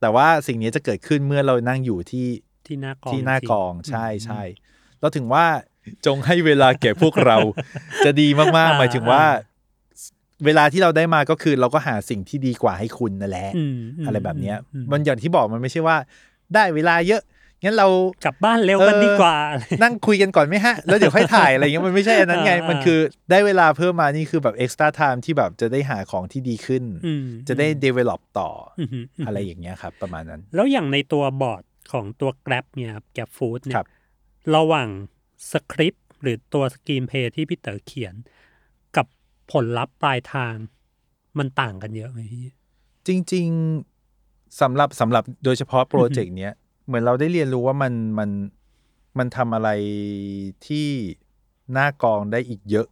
แต่ว่าสิ่งนี้จะเกิดขึ้นเมื่อเรานั่งอยู่ที่ ที่หน้ากองที่หน้ากองจริใช่ใช่เราถึงว่าจงให้เวลาแก่พวกเรา จะดีมากอ่าๆหมายถึงว่าอ่า เวลาที่เราได้มาก็คือเราก็หาสิ่งที่ดีกว่าให้คุณนั่นแหละอืมมอะไรแบบเนี้ยอืมมันอย่างที่บอกมันไม่ใช่ว่า ได้เวลาเยอะงั้นเรากลับบ้านเร็วกันเออดีกว่า นั่งคุยกันก่อนไหมฮะ แล้วเดี๋ยวค่อยถ่ายอะไรเงี้ยมันไม่ใช่อันนั้นไงอ่าอ่ามัมันคือได้เวลาเพิ่มมานี่คือแบบ extra time ที่แบบจะได้หาของที่ดีขึ้นอืมจะได้ develop ต่อออืมมอะไรอย่างเงี้ยครับ ประมาณนั้น แล้วอย่างในตัวบอร์ด ของตัว Grab เนี่ยครับ Grab Food เนี่ครัยบระหว่างสคริปต์หรือตัวสกรีนเพย์ที่พี่เต๋อเขียน กับผลลัพธ์ปลายทางมันต่างกันเยอะไหมพี่ จริง ๆสำหรับสำหรับโดยเฉพาะโปรเจกต์เนี้ยเหมือนเราได้เรียนรู้ว่ามันมันมันทำอะไรที่หน้ากองได้อีกเยอะ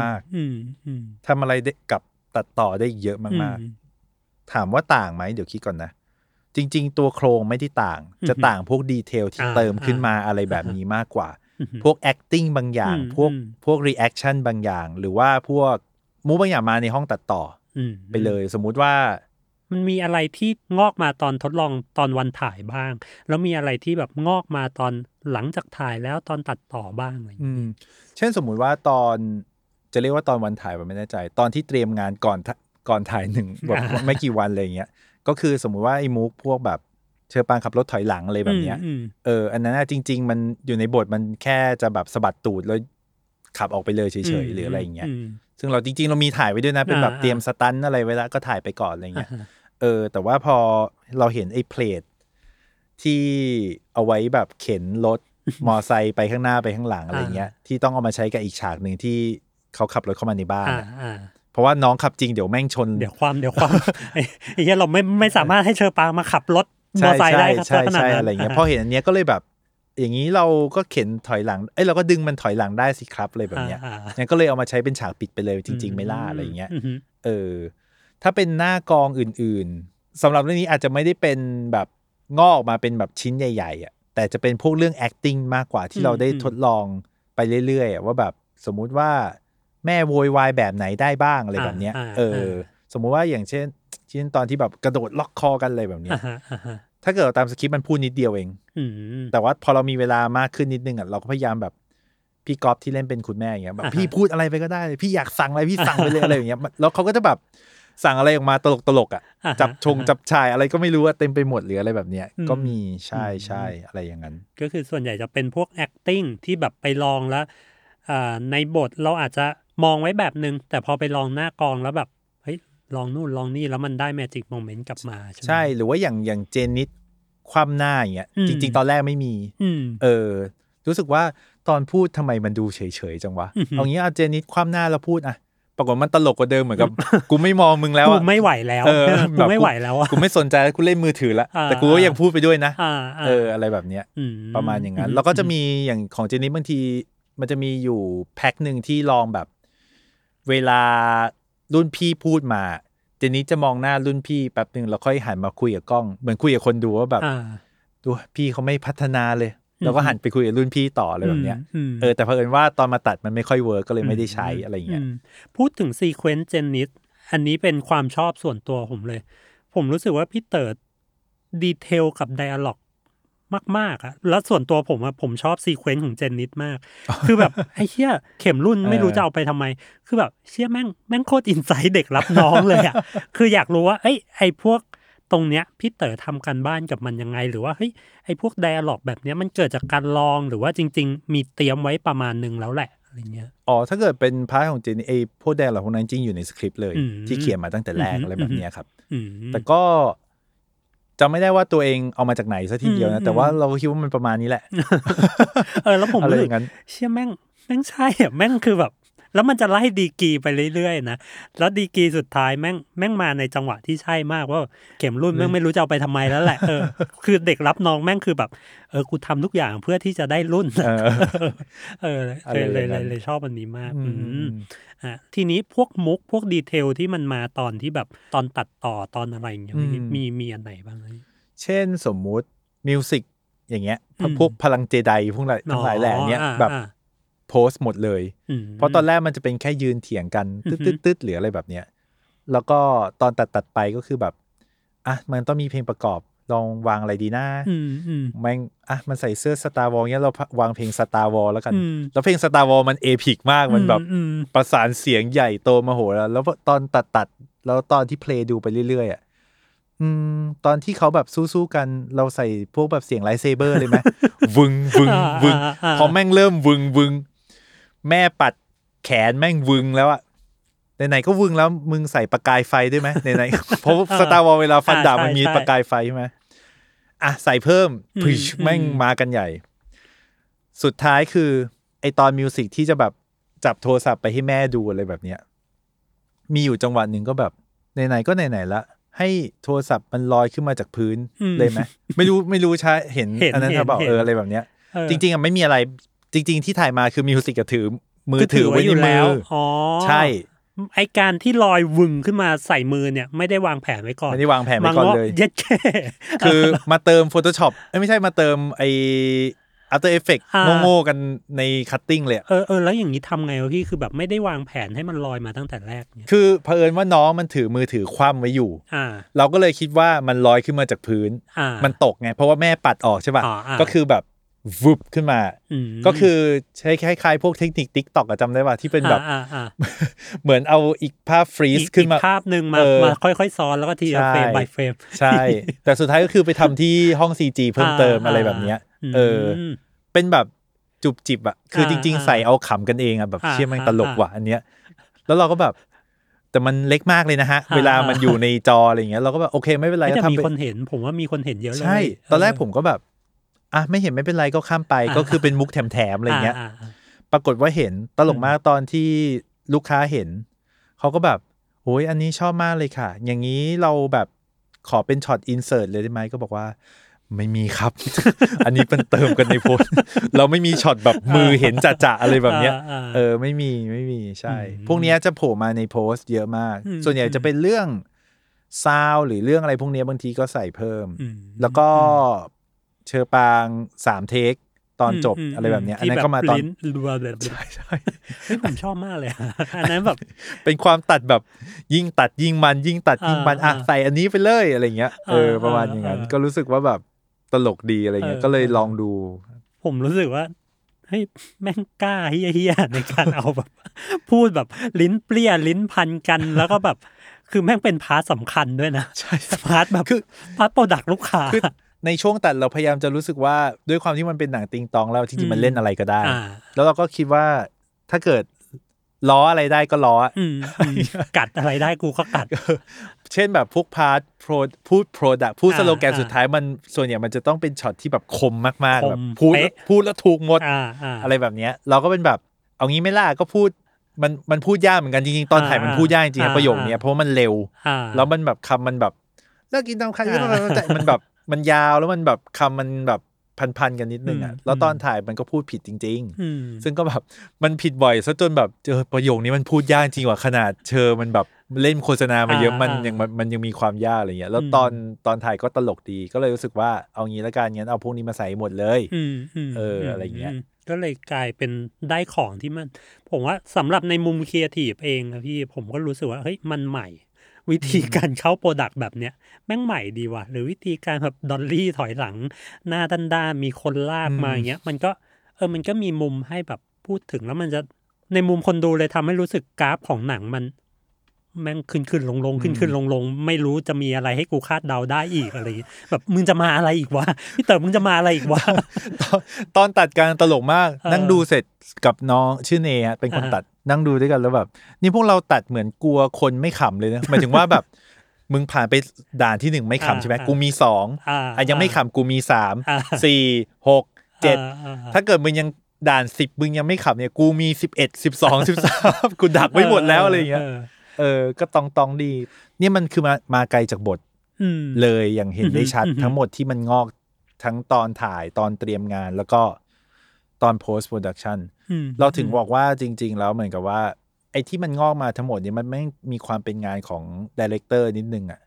มากอืมอืมๆทำอะไรได้กับตัดต่อได้อีกเยอะมากอืมๆถามว่าต่างไหมเดี๋ยวคิดก่อนนะ จริง ๆ ตัวโครงไม่ได้ต่างอือฮึจะต่างพวกดีเทลที่อ่าเติมขึ้นอ่ามมาอะไรแบบนี้มากกว่าอืมพวก acting บางอย่างอืมพวกอืมพวก reaction บางอย่าง หรือว่าพวกมูบางอย่างมาในห้องตัดต่ออืมไปเลยสมมุติว่า มันมีอะไรที่งอกมาตอนทดลองตอนวันถ่ายบ้าง แล้วมีอะไรที่แบบงอกมาตอนหลังจากถ่ายแล้วตอนตัดต่อบ้างอะไรอย่างอืเงี้ยมเช่นสมมุติว่าตอนจะเรียกว่าตอนวันถ่ายผมไม่แน่ใจ ตอนที่เตรียมงานก่อนถ่าก่อนถ่ายหนึ่งแบบไม่กี่วันอะไรอย่างเงี้ย ก็คือสมมุติว่าไอ้มุกพวกแบบเชอปางขับรถถอยหลังอะไรแบบเนี้ยอืมเออ อันนั้นน่ะจริง ๆ มันอยู่ในบทมันแค่จะแบบสะบัดตูดแล้วขับออกไปเลยเฉยๆหรืออะไรอย่างเงี้ยมซึ่งเราจริง ๆ เรามีถ่ายไว้ด้วยนะ เป็นแบบอ่าเตรียมสตันท์อะไรไว้แล้วก็ถ่ายไปก่อนอะไรเงี้ยอ่าฮะเออ แต่ว่าพอเราเห็นไอ้เพลทที่เอาไว้แบบเข็นรถมอไซค์ไปข้างหน้าไปข้างหลังอะไรเงี้ย ที่ต้องเอามาใช้กับอีกฉากหนึ่งที่เขาขับรถเข้ามาในบ้านอ่าอะอ่าเพ ราะว่าน้องขับจริงเดี๋ยวแม่งชน เดี๋ยวความเดี๋ยวความไอ้ไอ้เหี้ยเราไม่ไม่สามารถให้เชอปางมาขับรถมอใช่ไซค์ใช่ได้ครับใช่ขนาดใช่นั้นอะไรเงี้ยพอเห็นอันเนี้ยก็เลยแบบ อย่างนี้เราก็เข็นถอยหลังเอ้ยเราก็ดึงมันถอยหลังได้สิครับอะไรแบบเนี้ยอ่าอ่างั้นก็เลยเอามาใช้เป็นฉากปิดไปเลยจริง ๆ ไม่ล่าอะไรเงี้ยมเออ ถ้าเป็นหน้ากองอื่น ๆสำหรับเรื่องนี้อาจจะไม่ได้เป็นแบบงอกออกมาเป็นแบบชิ้นใหญ่ๆอะแต่จะเป็นพวกเรื่อง acting มากกว่าที่เราได้ทดลองไปเรื่อยๆอะว่าแบบสมมุติว่า แม่โวยวายแบบไหนได้บ้างอะไรแบบเนี้ยอ่าเอออ่าสมมุติว่าอย่างเช่นเช่นตอนที่แบบกระโดดล็อกคอกันอะไรแบบเนี้ยอ่าฮะอ่าฮะถ้าเกิดเราตามสคริปต์มันพูดนิดเดียวเองอืมแต่ว่าพอเรามีเวลามากขึ้นนิดนึงอะเราก็พยายามแบบพี่ก๊อฟที่เล่นเป็นคุณแม่อย่างเงี้ยแบบอ่าฮะพี่พูดอะไรไปก็ได้เลยพี่อยากสั่งอะไรพี่สั่งไปเลยอะไรอย่างเงี้ยแล้วเขาก็จะแบบสั่งอะไรออกมาตลกตลกๆอะอ่าฮะจับชงจับชายอะไรก็ไม่รู้อะเต็มไปหมดหรืออะไรแบบเนี้ยอืมก็มีใช่อืมใช่อะไรอย่างนั้น ก็คือส่วนใหญ่จะเป็นพวก acting ที่แบบไปลองแล้วอ่าในบทเราอาจจะ มองไว้แบบนึง แต่พอไปลองหน้ากองแล้วแบบเฮ้ยลองนู่นลองนี่แล้วมันได้ magic moment กลับมาใช่ไหมใช่ หรือว่าอย่างอย่างเจนนิดคว่ำหน้าอย่างเงี้ยอืมจริง ๆ ตอนแรกไม่มีอืมเออ รู้สึกว่าตอนพูดทำไมมันดูเฉยๆจังวะอือหือเอางี้เอาเจนนิดคว่ำหน้าแล้วพูดอะปรากฏมันตลกกว่าเดิมเหมือนกับกูไม่มองมึงแล้วกูอะไม่ไหวแล้วเออกูแบบไม่ไหวแล้วอะกูไม่สนใจแล้วกูเล่นมือถือละอ่าแต่กูก็ยังพูดไปด้วยนะอ่าาเอออะไรแบบเนี้ยมประมาณอย่างนั้นมแล้วก็จะมีอย่างของเจนนี่บางที มันจะมีอยู่แพ็คหนึ่งที่ลองแบบ เวลารุ่นพี่พูดมาเจนนี่จะมองหน้ารุ่นพี่แป๊บหนึ่งแล้วค่อยหันมาคุยกับกล้อง เหมือนคุยกับคนดูว่าแบบอ่าดูพี่เขาไม่พัฒนาเลยอืมแล้วก็หันไปคุยกับรุ่นพี่ต่ออะไรแบบเนี้ยมเออแต่เผอิญว่าตอนมาตัดมันไม่ค่อย work ก็เลยไม่ได้ใช้อะไรอย่างเงี้ยมพูดถึง sequence เจนนิสอันนี้เป็นความชอบส่วนตัวผมเลย ผมรู้สึกว่าพี่เต๋อ detail กับ dialogue มากๆอะแล้วส่วนตัวผมอะผมชอบ sequence ของเจนนิสมาก คือแบบไอ้เชี่ยเข็มรุ่นไม่รู้เออจะเอาไปทำไม คือแบบเชี่ยแม่งแม่งโคตร insight เด็กรับน้องเลยอะคืออยากรู้ว่าเอ้ยไอ้พวกตรงเนี้ยพี่เต๋อทำการบ้านกับมันยังไง หรือว่าเฮ้ยไอ้พวก dialogue แบบเนี้ยมันเกิดจากการลองหรือว่าจริง ๆ มีเตรียมไว้ประมาณหนึ่งแล้วแหละอะไรเงี้ยอ๋อถ้าเกิดเป็น part ของเจนนี่ไอ้พวกแดนเหล่าพวกนั้นจริงอยู่ในสคริปต์เลยอืมที่เขียนมาตั้งแต่แรกอืมอะไรแบบเนี้ยครับอืมแต่ก็ จำไม่ได้ว่าตัวเองเอามาจากไหนซะทีเดียวนะอืมแต่ว่าเราก็คิดว่ามันประมาณนี้แหละ เออแล้วผมอะไรรู้อสึกย่างนั้นเชี่ยแม่งแม่งใช่อะแม่งคือแบบ แล้วมันจะไล่ดีกรีไปเรื่อยๆนะแล้วดีกรีสุดท้ายแม่งแม่งมาในจังหวะที่ใช่มากว่าเข็มรุ่นแม่งไม่รู้จะเอาไปทำไมแล้วแหละเออคือเด็กรับน้องแม่งคือแบบเออกูทำทุกอย่างเพื่อที่จะได้รุ่นเออเอออะไรเลยอเลยย่างนั้นเลยเลยชอบอันนี้มากอื อืมมอะทีนี้พวกมุกพวกดีเทลที่มันมาตอนที่แบบตอนตัดต่อตอนอะไรอย่างเงี้ยมีมีมีอันไหนบ้างไหมเช่นสมมุติ music อย่างเงี้ยอืมพวกพลังเจไดพวกหลายทั้งหลายแหล่เนี้ยอ๋ออ่าแบบอ่าโพสต์หมดเลยอืมเพราะตอนแรกมันจะเป็นแค่ยืนเถียงกันอืตึ๊อดฮึตึ๊ดตึ๊ดหรืออะไรแบบเนี้ยแล้วก็ตอนตัดตัดไปก็คือแบบอะมันต้องมีเพลงประกอบ ลองวางอะไรดีนะอืมอืมแม่งอะมันใส่เสื้อ Star Wars เนี้ยเราวางเพลง Star Wars แล้วกันอืมแล้วเพลง Star Wars มัน epic มากมันแบบอืมประสานเสียงใหญ่โตมโหฬารแล้วตอนตัดตัดแล้วตอนที่เพลงดูไปเรื่อยๆอะอืมตอนที่เขาแบบสู้ๆกันเราใส่พวกแบบเสียง lightsaber เลยไหมวึงวึงวึงอ่าอ่าพอแม่งเริ่มวึงวึงแม่ปัดแขนแม่งวึงแล้วอะไหนๆก็วึงแล้วมึงใส่ประกายไฟด้วยไหมไหนๆเพราะ Star Wars เวลาฟันดาบมันมีประกายไฟใช่ไหม อะใส่เพิ่มพริชแม่งมากันใหญ่ สุดท้ายคือ ไอตอนมิวสิกที่จะแบบจับโทรศัพท์ไปให้แม่ดูอะไรแบบเนี้ย มีอยู่จังหวะหนึ่งก็แบบไหนๆก็ไหนๆละให้โทรศัพท์มันลอยขึ้นมาจากพื้นอืมเลยไหมไม่รู้ไม่รู้ใช่เห็นเห็นอันนั้นเห็นถ้าบอกเห็นเอออะไรแบบเนี้ยเออจริง ๆอะไม่มีอะไรจริง ๆ ที่ถ่ายมาคือมิวสิกกับถือมือถือไว้ในยู่มืแล้วออ๋อใช่ ไอการที่ลอยวึงขึ้นมาใส่มือเนี่ย ไม่ได้วางแผนไว้ก่อนไม่ได้วางแผนไว้ก่อนเลยเย็ดแค่คือมาเติม Photoshop เอ้ยไม่ใช่มาเติมไอ After Effects อ่าโง่ๆกันใน cutting เลยอะเออเออแล้วอย่างนี้ทำไงวะพี่คือแบบไม่ได้วางแผนให้มันลอยมาตั้งแต่แรกเนี่ยคือเผอิญว่าน้องมันถือมือถือคว่ำไว้อยู่อ่าเราก็เลยคิดว่ามันลอยขึ้นมาจากพื้นอ่ามันตกไง เพราะว่าแม่ปัดออกใช่ป่ะอ๋ออ่าก็คือแบบ วุบขึ้นมามก็คือใช้คล้ายๆพวกเทคนิค TikTok จำได้ป่ะที่เป็นแบบอ่าอ่าเหมือนเอาอีกภาพ freeze อีกขึ้นมาอีกภาพหนึ่งมาเออมาค่อยๆ ซ้อนแล้วก็ทีละใช่ frame by frameใช่ แต่สุดท้ายก็คือไปทำที่ห้อง CG เพิ่มเติมอะไรแบบเนี้ยมเออ เป็นแบบจุบจิบอะคือจริงอ่าๆใส่เอาขำกันเองอะแบบอ่าเชื่อแม่งอ่าตลกว่ะอันเนี้ย แล้วเราก็แบบ แต่มันเล็กมากเลยนะฮะอ่าเวลามันอยู่ในจออะไรอย่างเงี้ยเราก็แบบโอเคไม่เป็นไรเอ้ยแต่ก็ทำมีไปคนเห็น ผมว่ามีคนเห็นเยอะเลยใช่ ตอนแรกเผมก็แบบ อะไม่เห็นไม่เป็นไรก็ข้ามไปอ่าก็คือเป็นมุกแถมๆอะไรอย่างเงี้ยาาปรากฏว่าเห็นตลกมากตอนที่ลูกค้าเห็น เขาก็แบบโอ้ยอันนี้ชอบมากเลยค่ะ อย่างนี้เราแบบขอเป็น shot insert เลยได้ไหมก็บอกว่าไม่มีครับ อันนี้เป็นเติมกันในโพสต์เราไม่มีช็อตแบบมือเห็นจะๆอะไรแบบเนี้ยอ่าเออ ไม่มีไม่มีใช่อืมพวกเนี้ยจะโผล่มาในโพสต์เยอะมากอืมส่วนใหญ่จะเป็นเรื่องซาวหรือเรื่องอะไรพวกเนี้ยบางทีก็ใส่เพิ่มอืมแล้วก็ เชอปางสาม take ตอนจบมอะไรแบบเนี้ยอันที่นั้นก็มาตอนลิ้รัวแบบใช่ใช่เฮ้ยผมชอบมากเลยอะอันนั้นแบบเป็นความตัดแบบยิ่งตัดยิ่งมันยิ่งตัดยิ่งมันอ่าอะใส่อันนี้ไปเลยอะไรเงี้ยเอออ่าประมาณอย่างนั้นอ่าก็รู้สึกว่าแบบตลกดีอะไรเงี้ยเออก็เลยเออลองดู ผมรู้สึกว่าเฮ้ยแม่งกล้าเหี้ยๆในการเอาแบบ พูดแบบลิ้นเปรี้ยลิ้นพันกันแล้วก็แบบคือแม่งเป็น part สำคัญด้วยนะ ใช่ part แบบคือ part product ลูกค้าคือ ในช่วงตัดเราพยายามจะรู้สึกว่าด้วยความที่มันเป็นหนังติงตองแล้วจริงๆมันเล่นอะไรก็ได้อ่าแล้วเราก็คิดว่าถ้าเกิดล้ออะไรได้ก็ล้ออะอืมอืมกัดอะไรได้กูก็กัด เช่นแบบพวก part โปรพูด product พูดอ่าสโลแกนอ่าสุดท้ายมันส่วนใหญ่มันจะต้องเป็นช็อตที่แบบคมมากคๆมแบบพูดเป๊ะพูดแล้วถูกหมดอ่าอ่าอะไรแบบเนี้ย เราก็เป็นแบบเอางี้ไม่ล่ะก็พูดมันมันพูดยากเหมือนกันจริงๆ ตอนถ่ายมันอ่าพูดยากจริงๆอ่าประโยคเนี้ยเพราะว่ามันเร็วอ่าแล้วมันแบบคำมันแบบเลิกกินตามใครอ่าแต่มันแบบ มันยาวแล้วมันแบบคำมันแบบพันๆกันนิดนึงอะอืมแล้วตอนถ่ายมันก็พูดผิดจริงๆอืมซึ่งก็แบบมันผิดบ่อยซะจนแบบเจอประโยคนี้มันพูดยากจริงกว่าขนาดเชอมันแบบเล่นโฆษณามาเยอะอ่ามันอ่ายัยังมันมันยังมีความยากอะไรเงี้ย แล้วอืมตอนตอนถ่ายก็ตลกดีก็เลยรู้สึกว่าเอางี้ละกันงั้นเอาพวกนี้มาใส่หมดเลยอืมอืมเอออะไรเงี้ยมก็เลยกลายเป็นได้ของที่มัน ผมว่าสำหรับในมุมครีเอทีฟเองอะพี่ผมก็รู้สึกว่าเฮ้ยมันใหม่ วิธีการเข้า product แบบเนี้ยแม่งใหม่ดีว่ะ หรือวิธีการแบบ dolly ถอยหลัง หน้าด้านๆมีคนลากมาอย่างเงี้ย มันก็เออมันก็มีมุมให้แบบพูดถึงแล้วมันจะในมุมคนดูเลยทำให้รู้สึกกราฟของหนังมัน แม่งขึ้นขึ้นลงลงขึ้นขึ้นลงลงไม่รู้จะมีอะไรให้กูคาดเดาได้อีกอะไรอย่างเงี้ยแบบมึงจะมาอะไรอีกวะพี่เต๋อมึงจะมาอะไรอีกวะตอนตอนตัดการตลกมากเออนั่งดูเสร็จกับน้องชื่อเนฮะเป็นคนอ่าตัดนั่งดูด้วยกันแล้วแบบ นี่พวกเราตัดเหมือนกลัวคนไม่ขำเลยนะหมายถึงว่าแบบมึงผ่านไปด่านที่หนึ่งไม่ขำใช่ไหมกูมีสองอ่าอะยังไม่ขำกูมีสามอ่าสี่หกเจ็ดอ่าอ่าถ้าเกิดมึงยังด่านสิบมึงยังไม่ขับเนี่ยกูมีสิบเอ็ดสิบสองสิบสามกูดักไว้หมดแล้วอะไรอย่างเงี้ย เออ ก็ตองตองดี เนี่ยมันคือมามาไกลจากบทอืมเลยอย่างเห็นได้ชัดอือหือทั้งหมดที่มันงอกทั้งตอนถ่ายตอนเตรียมงาน แล้วก็ตอน post production อืมเราถึงบอกว่าจริง ๆ แล้วเหมือนกับว่า ไอ้ที่มันงอกมาทั้งหมดเนี่ยมันไม่มีความเป็นงานของ director นิดนึงอะ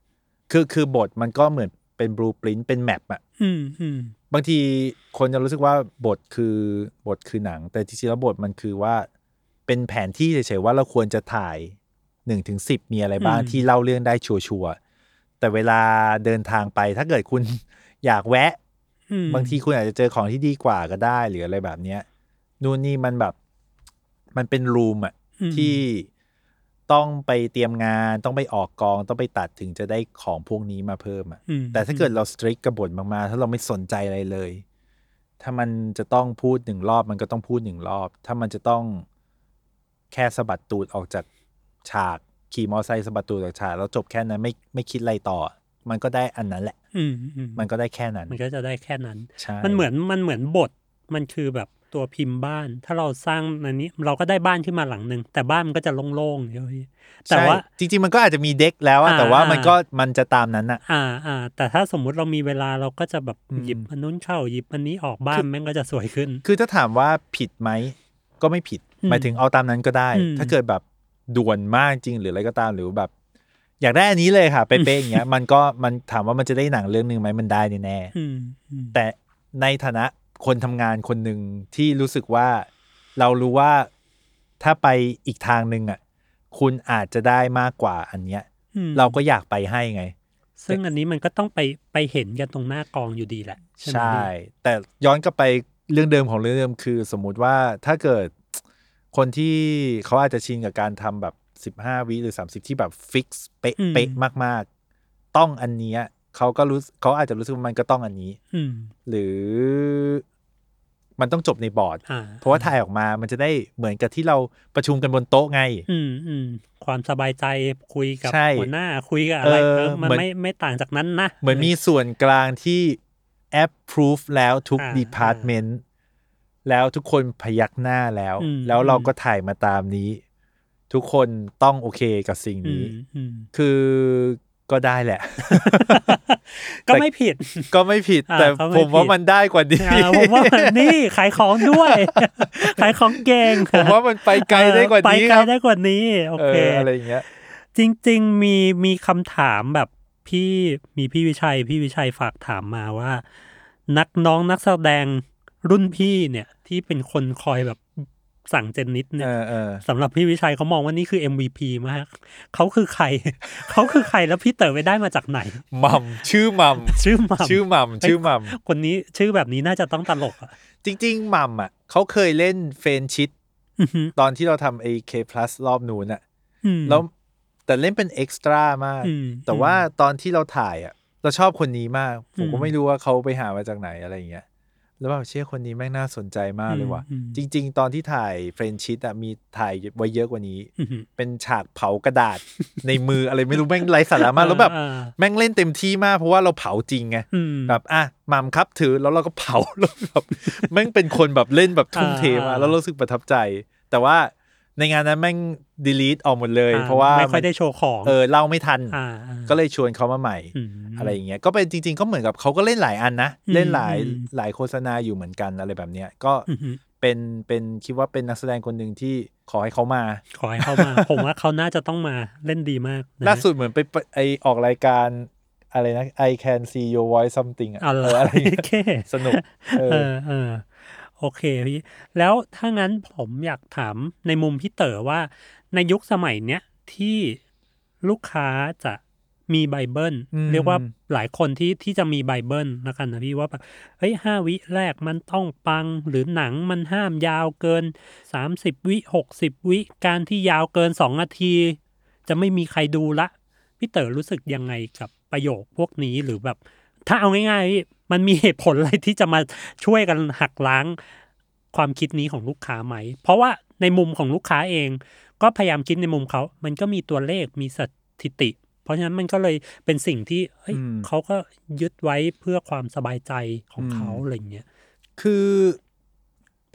คือคือบทมันก็เหมือนเป็น blueprint เป็น map อะอืมอืมบางทีคนจะรู้สึกว่าบทคือบทคือหนัง แต่จริงๆแล้วบทมันคือว่าเป็นแผนที่เฉยๆว่าเราควรจะถ่าย หนึ่งถึงสิบมีอะไรบ้างที่เล่าเรื่องได้ชัวร์ๆแต่เวลาเดินทางไปถ้าเกิดคุณอยากแวะอืมบางทีคุณอาจจะเจอของที่ดีกว่าก็ได้ หรืออะไรแบบเนี้ยนู่นนี่มันแบบ มันเป็นรูมอะอืมที่ต้องไปเตรียมงานต้องไปออกกองต้องไปตัดถึงจะได้ของพวกนี้มาเพิ่มอะอืมแต่ถ้าเกิดเราสตริกกับบทมากๆถ้าเราไม่สนใจอะไรเลย ถ้ามันจะต้องพูดหนึ่งรอบมันก็ต้องพูดหนึ่งรอบ ถ้ามันจะต้องแค่สะบัดตูดออกจาก ฉากขี่มอไซค์สะบัดตูดออกจากฉากแล้วจบแค่นั้นไม่ไม่คิดอะไรต่อ มันก็ได้อันนั้นแหละ อืมอืมมันก็ได้แค่นั้น มันก็จะได้แค่นั้นใช่มันเหมือนมันเหมือนบทมันคือแบบตัวพิมพ์บ้าน ถ้าเราสร้างอันนี้เราก็ได้บ้านขึ้นมาหลังหนึ่งแต่บ้านมันก็จะโล่งๆเดี๋ยวพี่แต่ใช่ว่าจริง ๆ มันก็อาจจะมีเด็กแล้วอะอ่าแต่ว่ามันอ่าก็มันจะตามนั้นอะอ่าอ่าแต่ถ้าสมมุติเรามีเวลาเราก็จะแบบอืมหยิบอันนู้นเข้าหยิบอันนี้ออกบ้าคืนอแม่งก็จะสวยขึ้น คือถ้าถามว่าผิดไหมก็ไม่ผิดอืมหมายถึงเอาตามนั้นก็ได้อืมถ้าเกิดแบบ ด่วนมากจริงหรืออะไรก็ตามหรือแบบ อยากได้อันนี้เลยค่ะ เป๊ะๆอย่างเงี้ย มันก็มันถามว่ามันจะได้หนังเรื่องหนึ่งไหมมันได้แน่ๆอืมอืมแต่ในฐานะคนทำงานคนหนึ่งที่รู้สึกว่าเรารู้ว่าถ้าไปอีกทางหนึ่งอะ คุณอาจจะได้มากกว่าอันเนี้ยอืมเราก็อยากไปให้ไง ซึ่งอันนี้มันก็ต้องไปไปเห็นกันตรงหน้ากองอยู่ดีแหละ ใช่ไหมใช่พี่แต่ย้อนกลับไปเรื่องเดิมของเรื่องเดิมคือ สมมุติว่าถ้าเกิด คนที่เขาอาจจะชินกับการทำแบบสิบห้าวิหรือสามสิบที่แบบฟิกซ์เป๊ะเป๊ะมาก ๆ ต้องอันเนี้ยเขาก็รู้เขาอาจจะรู้สึกว่ามันก็ต้องอันนี้ อืมหรือมันต้องจบในบอร์ดอ่าเพราะว่าถ่ายออกมามันจะได้เหมือนกับที่เราประชุมกันบนโต๊ะไง อืมอืมความสบายใจคุยกับใช่หัวหน้าคุยกับอะไรเออเออมันเหมือนไม่ไม่ต่างจากนั้นนะ เหมือนมีส่วนกลางที่ approve แล้วทุกอ่า department แล้วทุกคนพยักหน้าแล้วอืมแล้วเราก็ถ่ายมาตามนี้ ทุกคนต้องโอเคกับสิ่งอืนี้มอืมคือก็ได้แหละ ก็ไม่ผิด ก็ไม่ผิดอ่าแต่ก็ไม่ผมว่าผิดมันได้กว่านี้อ่าผมว่ามันนี่ขายของด้วย ขายของเก่งผมว่ามันไปไกลได้กว่าไปนี้ไกคลรับได้กว่านี้ โอเอเคออะไรอย่างเงี้ย จริง ๆ มีมีคำถามแบบพี่มีพี่วิชัย พี่วิชัยฝากถามมาว่า นักน้องนักแสดง รุ่นพี่เนี่ยที่เป็นคนคอยแบบสั่งเจนนิดเนี่เอยอเออสำหรับพี่วิชัยเขามองว่านี่คือ MVP มาก เขาคือใคร เขาคือใครแล้วพี่เต๋อไปได้มาจากไหนมัมชื่อมัมชื่อหมัมชื่อมัมชื่อมัมคนนี้ชื่อแบบนี้น่าจะต้องตลกอะ จริง ๆ มัมอะเขาเคยเล่นเฟนชิดอือหือตอนที่เราทำไอเคพลัสรอบนู้นอะอืมแล้วแต่เล่นเป็นเอ็กซ์ตร้ามากอืมแต่ว่าตอนที่เราถ่ายอะ เราชอบคนนี้มาก ผมก็อืมไม่รู้ว่าเขาไปหามาจากไหนอะไรอย่างเงี้ย แล้วแบบเชื่อคนนี้แม่งน่าสนใจมากเลยว่ะอืมอืมจริง ๆ ตอนที่ถ่ายเฟรนชิดอะมีถ่ายไว้เยอะกว่านี้อือหือเป็นฉากเผากระดาษ ในมืออะไรไม่รู้แม่งไร้สาระมากแล้วแบบอ่าแม่งเล่นเต็มที่มากเพราะว่าเราเผาจริงไงอืมแบบอะหมัมครับถือแล้วเราก็เผาแล้วแบบแม่งเป็นคนแบบเล่นแบบทุ่มเทมาอ่าแล้วรู้สึกประทับใจ แต่ว่า ในงานนั้นแม่งดีลีทออกหมดเลยอ่เพราะว่าไม่ค่อยมันได้โชว์ของเออเล่าไม่ทันอ่าอ่าก็เลยชวนเขามาใหม่มอะไรอย่างเงี้ยก็เป็นจริง ๆ ก็เหมือนกับเขาก็เล่นหลายอันนะอืมเล่นหลายอืมหลายโฆษณาอยู่เหมือนกันอะไรแบบเนี้ยก็อือหือเป็นเป็นคิดว่าเป็นนักแสดงคนหนึ่งที่ขอให้เขามา ขอให้เข้ามา ผมว่าเขาน่าจะต้องมาเล่นดีมากนะล่าสุดเหมือนไปไปไอออกรายการอะไรนะ I can see your voice something อะอะไรเอออะไรอย่างเงี้ยโอเคสนุกเอเอออเออ โอเคพี่แล้วถ้างั้นผมอยากถามในมุมพี่เต๋อว่าในยุคสมัยเนี้ยที่ลูกค้าจะมีไบเบิลอืมเรียกว่าหลายคนที่ที่จะมีไบเบิลแล้วกันนะพี่ว่าแบบเฮ้ยห้าวิแรกมันต้องปังหรือหนังมันห้ามยาวเกินสามสิบวิหกสิบวิ การที่ยาวเกินสองนาที จะไม่มีใครดูละ พี่เต๋อรู้สึกยังไงกับประโยคพวกนี้หรือแบบ ถ้าเอาง่ายๆพี่มันมีเหตุผลอะไรที่จะมาช่วยกันหักล้างความคิดนี้ของลูกค้าไหม เพราะว่าในมุมของลูกค้าเอง ก็พยายามคิดในมุมเขา มันก็มีตัวเลขมีสถิติ เพราะฉะนั้นมันก็เลยเป็นสิ่งที่เฮ้ยอืมเขาก็ยึดไว้เพื่อความสบายใจของเขาอืมอะไรเงี้ย คือ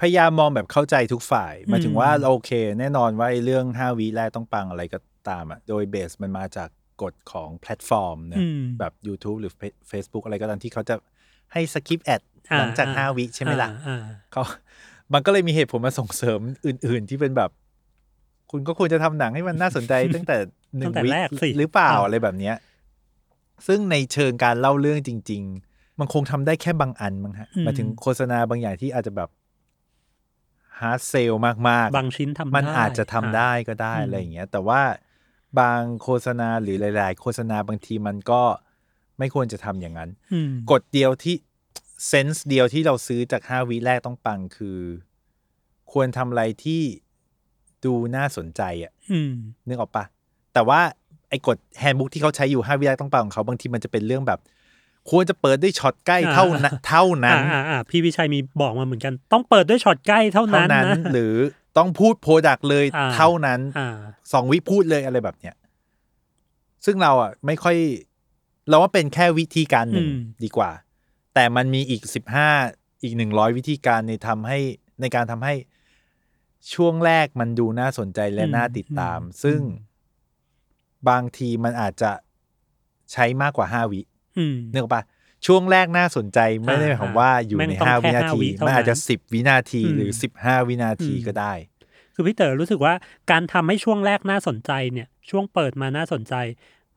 พยายามมองแบบเข้าใจทุกฝ่ายหมายถึงว่าโอเค แน่นอนว่าไอ้เรื่อง5วิแรกต้องปังอะไรก็ตามอะ โดย base มันมาจาก กฎของแพลตฟอร์มนะอืมแบบ YouTube หรือ Facebook อะไรก็ตามที่เขาจะให้ skip ad อ่าหลังจากอ่า5วิใช่ไหมล่ะอ่าเขามันก็เลยมีเหตุผลมาส่งเสริมอื่น ๆ ที่เป็นแบบ คุณก็ควรจะทำหนังให้มันน่าสนใจ ตั้งแต่หนึ่ตั้งงแต่วิแรกสิหรือเปล่าอ่าอะไรแบบเนี้ย ซึ่งในเชิงการเล่าเรื่องจริง ๆ มันคงทำได้แค่บางอันมั้งฮะหมายถึงโฆษณาบางอย่างที่อาจจะแบบ hard sell มากๆ บางชิ้นทำมันได้อาจจะทำได้ก็ได้อืมอะไรอย่างเงี้ย แต่ว่า บางโฆษณาหรือหลาย ๆ โฆษณาบางทีมันก็ไม่ควรจะทำอย่างนั้นอืมกฎเดียวที่ sense เดียวที่เราซื้อจากห้าวิแรกต้องปังคือ ควรทำอะไรที่ดูน่าสนใจอะอืมนึกออกปะแต่ว่าไอ้กฎ handbook ที่เขาใช้อยู่ห้าวิแรกต้องปังของเขาบางทีมันจะเป็นเรื่องแบบ ควรจะเปิดด้วยช็อตใกล้เท่านั้นเท่านั้นอ่าอ่าอ่าพี่วิชัยมีบอกมาเหมือนกัน ต้องเปิดด้วยช็อตใกล้เท่าเท่านั้นนั้นนะหรือ ต้องพูด product เลยอ่าเท่านั้นอ่าสองวิพูดเลยอะไรแบบเนี้ยซึ่งเราอะไม่ค่อย เราว่าเป็นแค่วิธีการหนึ่งอืมดีกว่า แต่มันมีอีกสิบห้าอีกหนึ่งร้อยวิธีการในทำให้ในการทำให้ช่วงแรกมันดูน่าสนใจและน่าติดตาม ซึ่งบางทีมันอาจจะใช้มากกว่าห้าวิอืมนึกออกปะ ช่วงแรกน่าสนใจไม่ได้หมายความว่าอยู่แม่งในต้องห้าแค่วินาห้าทีวิเท่ามันอาจจะนั้นสิบวินาทีอืมหรือสิบห้าวินาทีอืมก็ได้ คือพี่เต๋อรู้สึกว่าการทำให้ช่วงแรกน่าสนใจเนี่ยช่วงเปิดมาน่าสนใจ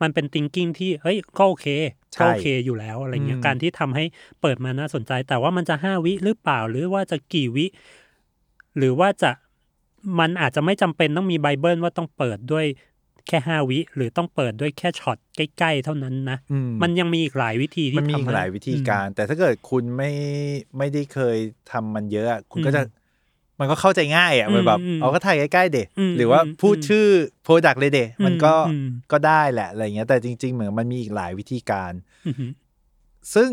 มันเป็น thinking ที่เฮ้ยก็โอเคใช่ก็โอเคอยู่แล้วอะไรเงี้ยอืมการที่ทำให้เปิดมาน่าสนใจ แต่ว่ามันจะห้าวิหรือเปล่าหรือว่าจะกี่วิ หรือว่าจะมันอาจจะไม่จำเป็นต้องมีไบเบิลว่าต้องเปิดด้วย แค่ห้าวิ หรือต้องเปิดด้วยแค่ช็อตใกล้ ๆ เท่านั้นนะอืมมันยังมีอีกหลายวิธีที่มันมีทำอีกให้หลายวิธีการ แต่ถ้าเกิดคุณไม่ไม่ได้เคยทำมันเยอะอะ คุณก็จะอืมมันก็เข้าใจง่ายอะอืมมันแบบอืมเอาก็ถ่ายใกล้ๆเด็อืมหรือว่าอืมพูดอืมชื่อ product เลยเด็มันก็อืมก็ได้แหละอะไรเงี้ย แต่จริง ๆ เหมือนมันมีอีกหลายวิธีการอือหือซึ่ง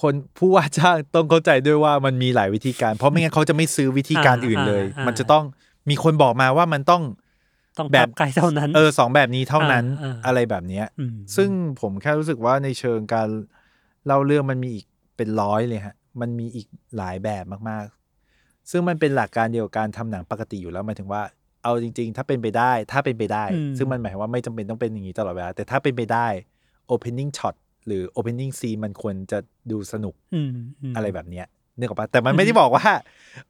คนผู้ว่าจ้างต้องเข้าใจด้วยว่ามันมีหลายวิธีการ เพราะไม่งั้นเขาจะไม่ซื้อวิธีการอื่นเลย มันจะต้องมีคนบอกมาว่ามันต้อง ต้องแบบใกล้เท่านั้น เออสองแบบนี้เท่านั้นอ่าอ่าอะไรแบบเนี้ยมซึ่งผมแค่รู้สึกว่าในเชิงการเล่าเรื่องมันมีอีกเป็นร้อยเลยฮะ มันมีอีกหลายแบบมากๆ ซึ่งมันเป็นหลักการเดียวกับการทำหนังปกติอยู่แล้วหมายถึงว่าเอาจริง ๆ ถ้าเป็นไปได้ ถ้าเป็นไปได้อืมซึ่งมันหมายความว่าไม่จำเป็นต้องเป็นอย่างนี้ตลอดเวลาแต่ถ้าเป็นไปได้ opening shot หรือ opening scene มันควรจะดูสนุกอืมมอะไรแบบเนี้ย นึกออกปะแต่มันไม่ได้บอกว่า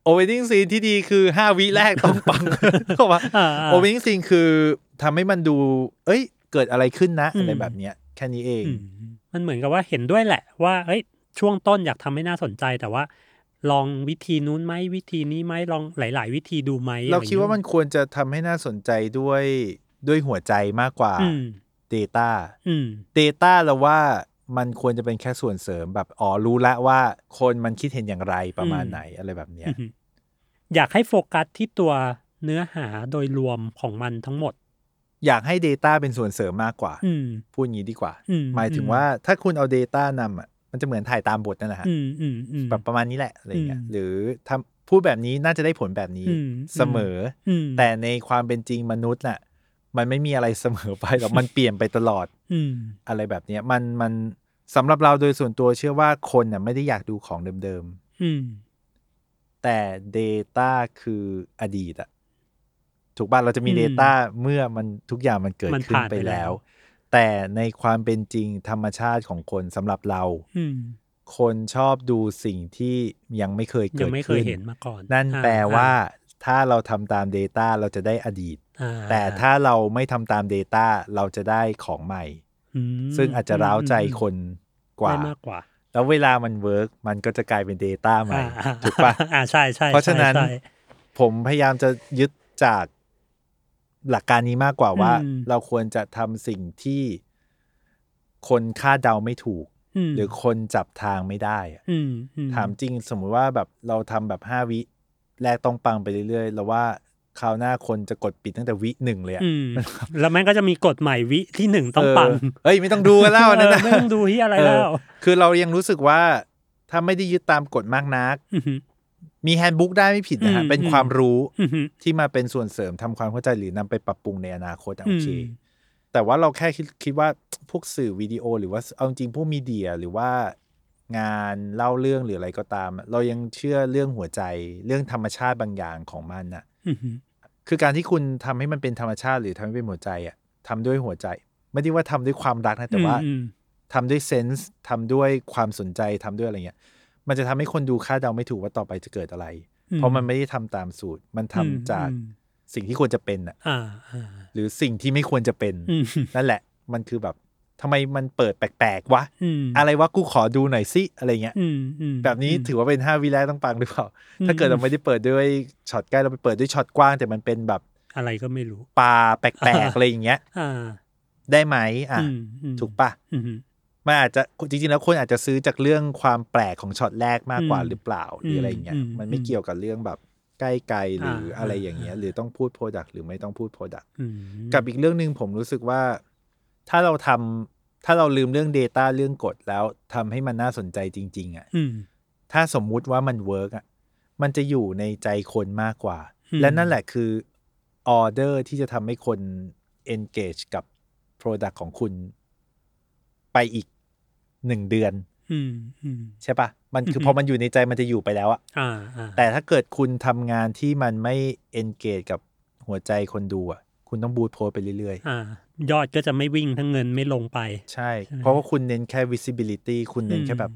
opening scene ที่ดีคือห้าวิแรกต้องปังนึกออกปะอ่าา opening scene คือทำให้มันดู เอ้ย เกิดอะไรขึ้นนะอืมอะไรแบบเนี้ย แค่นี้เองอืมมันเหมือนกับว่าเห็นด้วยแหละ ว่าเอ้ย ช่วงต้นอยากทำให้น่าสนใจแต่ว่า ลองวิธีนู้นไหมวิธีนี้ไหมลองหลาย ๆ วิธีดูไหมเราอะไรคิดว่างี้ยมันควรจะทำให้น่าสนใจด้วยด้วยหัวใจมากกว่าอืม Data อืม Data เราว่า มันควรจะเป็นแค่ส่วนเสริมแบบอ๋อรู้ละว่าคนมันคิดเห็นอย่างไรประมาณอืมไหนอะไรแบบเนี้ยอือหืออยากให้โฟกัสที่ตัวเนื้อหาโดยรวมของมันทั้งหมด อยากให้ Data เป็นส่วนเสริมมากกว่าอืมพูดงี้ดีกว่าอืมหมายถึงว่าถ้าคุณเอา Data นำอะมันจะเหมือนถ่ายตามบทนั่นแหละฮะอืมอืมอืมแบบประมาณนี้แหละอะไรเงี้ยอืมหรือทำพูดแบบนี้น่าจะได้ผลแบบนี้อืมเสมอออืมแต่ในความเป็นจริงมนุษย์น่ะ มันไม่มีอะไรเสมอไปหรอกมันเปลี่ยนไปตลอดอืมอะไรแบบเนี้ยมันมัน สำหรับเราโดยส่วนตัวเชื่อว่าคนน่ะไม่ได้อยากดูของเดิมอืมๆแต่ Data คืออดีตอะถูกป่ะเราจะมีอืม Data เมื่อมันทุกอย่างมันเกิดมันขึ้นผ่านไปไปแล้แล้ว ว แต่ในความเป็นจริงธรรมชาติของคนสำหรับเรา อืมคนชอบดูสิ่งที่ยังไม่เคยยัเกิงดไม่เคขึ้ยนเห็นมาก่อนนั่นอ่แปลว่าถ้าเราทำตาม Data เราจะได้อดีต อ่าแต่ถ้าเราไม่ทำตาม Data เราจะได้ของใหม่ อืมซึ่งอาจจะเร้าใจคน กว่า ได้มากกว่า แล้วเวลามัน work มันก็จะกลายเป็น Data ใหม่อ่าถูกปะอ่าใช่ใช่เพราะฉะนั้นใช่ใช่ผมพยายามจะยึดจากหลักการนี้มากกว่าว่าอืมเราควรจะทำสิ่งที่คนคาดเดาไม่ถูกมหรือคนจับทางไม่ได้อะอืมอืถามจริงสมมุติว่าแบบเราทำแบบห้าวิแรกต้องปังไปเรื่อยๆ แล้วว่า คราวหน้าคนจะกดปิดตั้งแต่วิหนึ่งเลยอะอืมแล้วแม่งก็จะมีกฎใหม่วิที่หนึ่งต้องปังเเอ้ยไม่ต้องดูกันแล้วอันนั่นเอนะอไม่ต้องดูที่อะไรแล้วเออคือเรายังรู้สึกว่าถ้าไม่ได้ยึดตามกฎมากนักอหือมีแฮนด์บุ๊กได้ไม่ผิดนะฮะอืมเป็นความรู้อือหือที่มาเป็นส่วนเสริมทำความเข้าใจหรือนำไปปรับปรุงในอนาคตอะโอเคอืมแต่ว่าเราแค่คิดคิดว่าพวกสื่อวิดีโอ หรือว่าเอาจริงๆพวกมีเดียหรือว่างานเล่าเรื่องหรืออะไรก็ตามอะเรายังเชื่อเรื่องหัวใจเรื่องธรรมชาติบางอย่างของมันน่ะอือหือ คือการที่คุณทำให้มันเป็นธรรมชาติหรือทำให้เป็นหัวใจอะทำด้วยหัวใจ ไม่ได้ว่าทำด้วยความรักนะแต่ว่าอืมทำด้วยเซนส์ทำด้วยความสนใจทำด้วยอะไรเงี้ย มันจะทำให้คนดูคาดเดาไม่ถูกว่าต่อไปจะเกิดอะไรอืมเพราะมันไม่ได้ทำตามสูตร มันทำอืมจากอืมสิ่งที่ควรจะเป็นอะอ่าอ่าหรือสิ่งที่ไม่ควรจะเป็นอืมนั่นแหละ มันคือแบบ ทำไมมันเปิดแปลกๆวะอืมอะไรวะกูขอดูหน่อยสิอะไรเงี้ยอืมอืมแบบนี้ถือว่าเป็นห้าวิแรกต้องปังหรือเปล่าอืมถ้าเกิดเราไม่ได้เปิดด้วยช็อตใกล้เราไปเปิดด้วยช็อตกว้าง แต่มันเป็นแบบอะไรก็ไม่รู้ปลาแปลกๆอะไรอย่างเงี้ยอ่าได้ไหมอะอืมอืมถูกปะอืมมันอาจจะจริงๆแล้วคนอาจจะซื้อจากเรื่องความแปลกของช็อตแรกมากกว่าอืมหรือเปล่าหรืออะไรอย่างเงี้ยอืมมันไม่อืมเกี่ยวกับเรื่องแบบใกล้ไกลหรืออาอะไรอย่างเงี้ยอ่าหรือต้องพูด product หรือไม่ต้องพูด product อืมกับอีกเรื่องหนึ่งผมรู้สึกว่า ถ้าเราทำถ้าเราลืมเรื่อง Data เรื่องกฎแล้วทำให้มันน่าสนใจจริง ๆอะอืมถ้าสมมุติว่ามันเวิร์กอะมันจะอยู่ในใจคนมากกว่าอืมและนั่นแหละคือออเดอร์ที่จะทำให้คน engage กับ Product ของคุณ ไปอีกหนึ่งเดือนอืมอืมใช่ปะมันคืออฮึพอมันอยู่ในใจมันจะอยู่ไปแล้วอะอ่าอ่าแต่ถ้าเกิดคุณทำงานที่มันไม่ engage กับหัวใจคนดูอะ คุณต้องบูทโพสไปเรื่อยอ่ายอดก็จะไม่วิ่งทั้งเงินไม่ลงไปๆใช่ใช่ไหมเพราะว่าคุณเน้นแค่ visibility คุณเน้นอืมแค่แบบ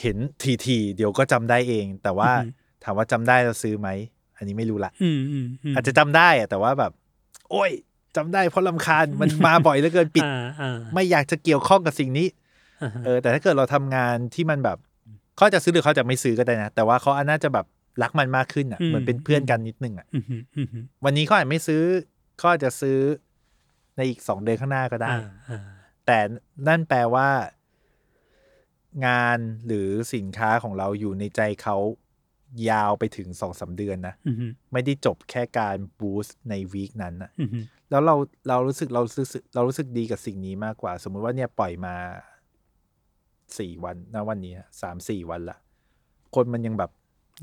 เห็นทีๆเดี๋ยวก็จำได้เอง แต่ว่าอือฮึถามว่าจำได้แล้วซื้อไหม อันนี้ไม่รู้ละอืมอืมมอาจจะจำได้อะแต่ว่าแบบ โอ้ยจำได้เพราะลำคาญมันมาบ่อยเหลือเกินปิดอ่าอ่าไม่อยากจะเกี่ยวข้องกับสิ่งนี้อ่าฮะเออแต่ถ้าเกิดเราทำงานที่มันแบบเขาจะซื้อหรือเขาจะไม่ซื้อก็ได้นะ แต่ว่าเขาน่าจะแบบรักมันมากขึ้นอะเหมือนเป็นเพื่อนกันนิดนึงอะอืมอืมอืมอืมวันนี้เขาอาจไม่ซื้อ เขาอาจจะซื้อในอีกสองเดือนข้างหน้าก็ได้อ่าอ่าแต่นั่นแปลว่า งานหรือสินค้าของเราอยู่ในใจเขายาวไปถึงสองสาเดือนนะอืมอืมไม่ได้จบแค่การบูสต์ในวีคนั้นนะอืมอืมแล้วเราเรารู้สึกเรารู้สึกเรารู้สึกดีกับสิ่งนี้มากกว่า สมมุติว่าเนี่ยปล่อยมาสี่วันนะวันนี้สามสี่วันละคนมันยังแบบ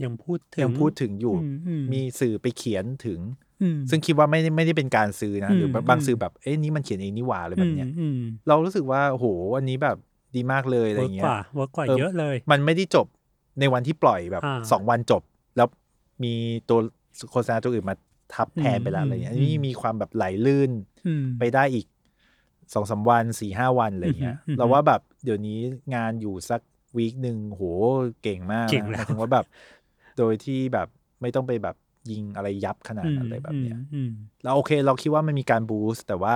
ยังพูดถึงยังพูดถึงอยู่อือืมีสื่อไปเขียนถึงอืม ซึ่งคิดว่าไม่ได้ไม่ได้เป็นการซื้อนะอืมหรือแบบบางอืมสื่อแบบเอ๊ะนี่มันเขียนเองนี่หว่าอะไรแบบเนี้ยอืมเรารู้สึกว่าโหอันนี้แบบดีมากเลยอะไร work เงี้กยว่า work กว่าเออเยอะเลย มันไม่ได้จบในวันที่ปล่อยแบบอ่าสองวันจบ แล้วมีตัวโฆษณาตัวอื่นมาทับแทนไปแล้วอืมอะไรเงี้ยอือัมนนี้มีความแบบไหลลื่นอืมไปได้อีกสองสาวันสี่ห้าวันอะไรเงี้ยอือหือเราว่าแบบเดี๋ยวนี้งานอยู่สักวีคหนึ่งโหเก่งมากเก่งนะแล้วหมายถึงว่าแบบ โดยที่แบบไม่ต้องไปแบบ ยิงอะไรยับขนาดนั้นอะไรแบบเนี้ยอืมเราโอเค เราคิดว่ามันมีการบูสต์แต่ว่า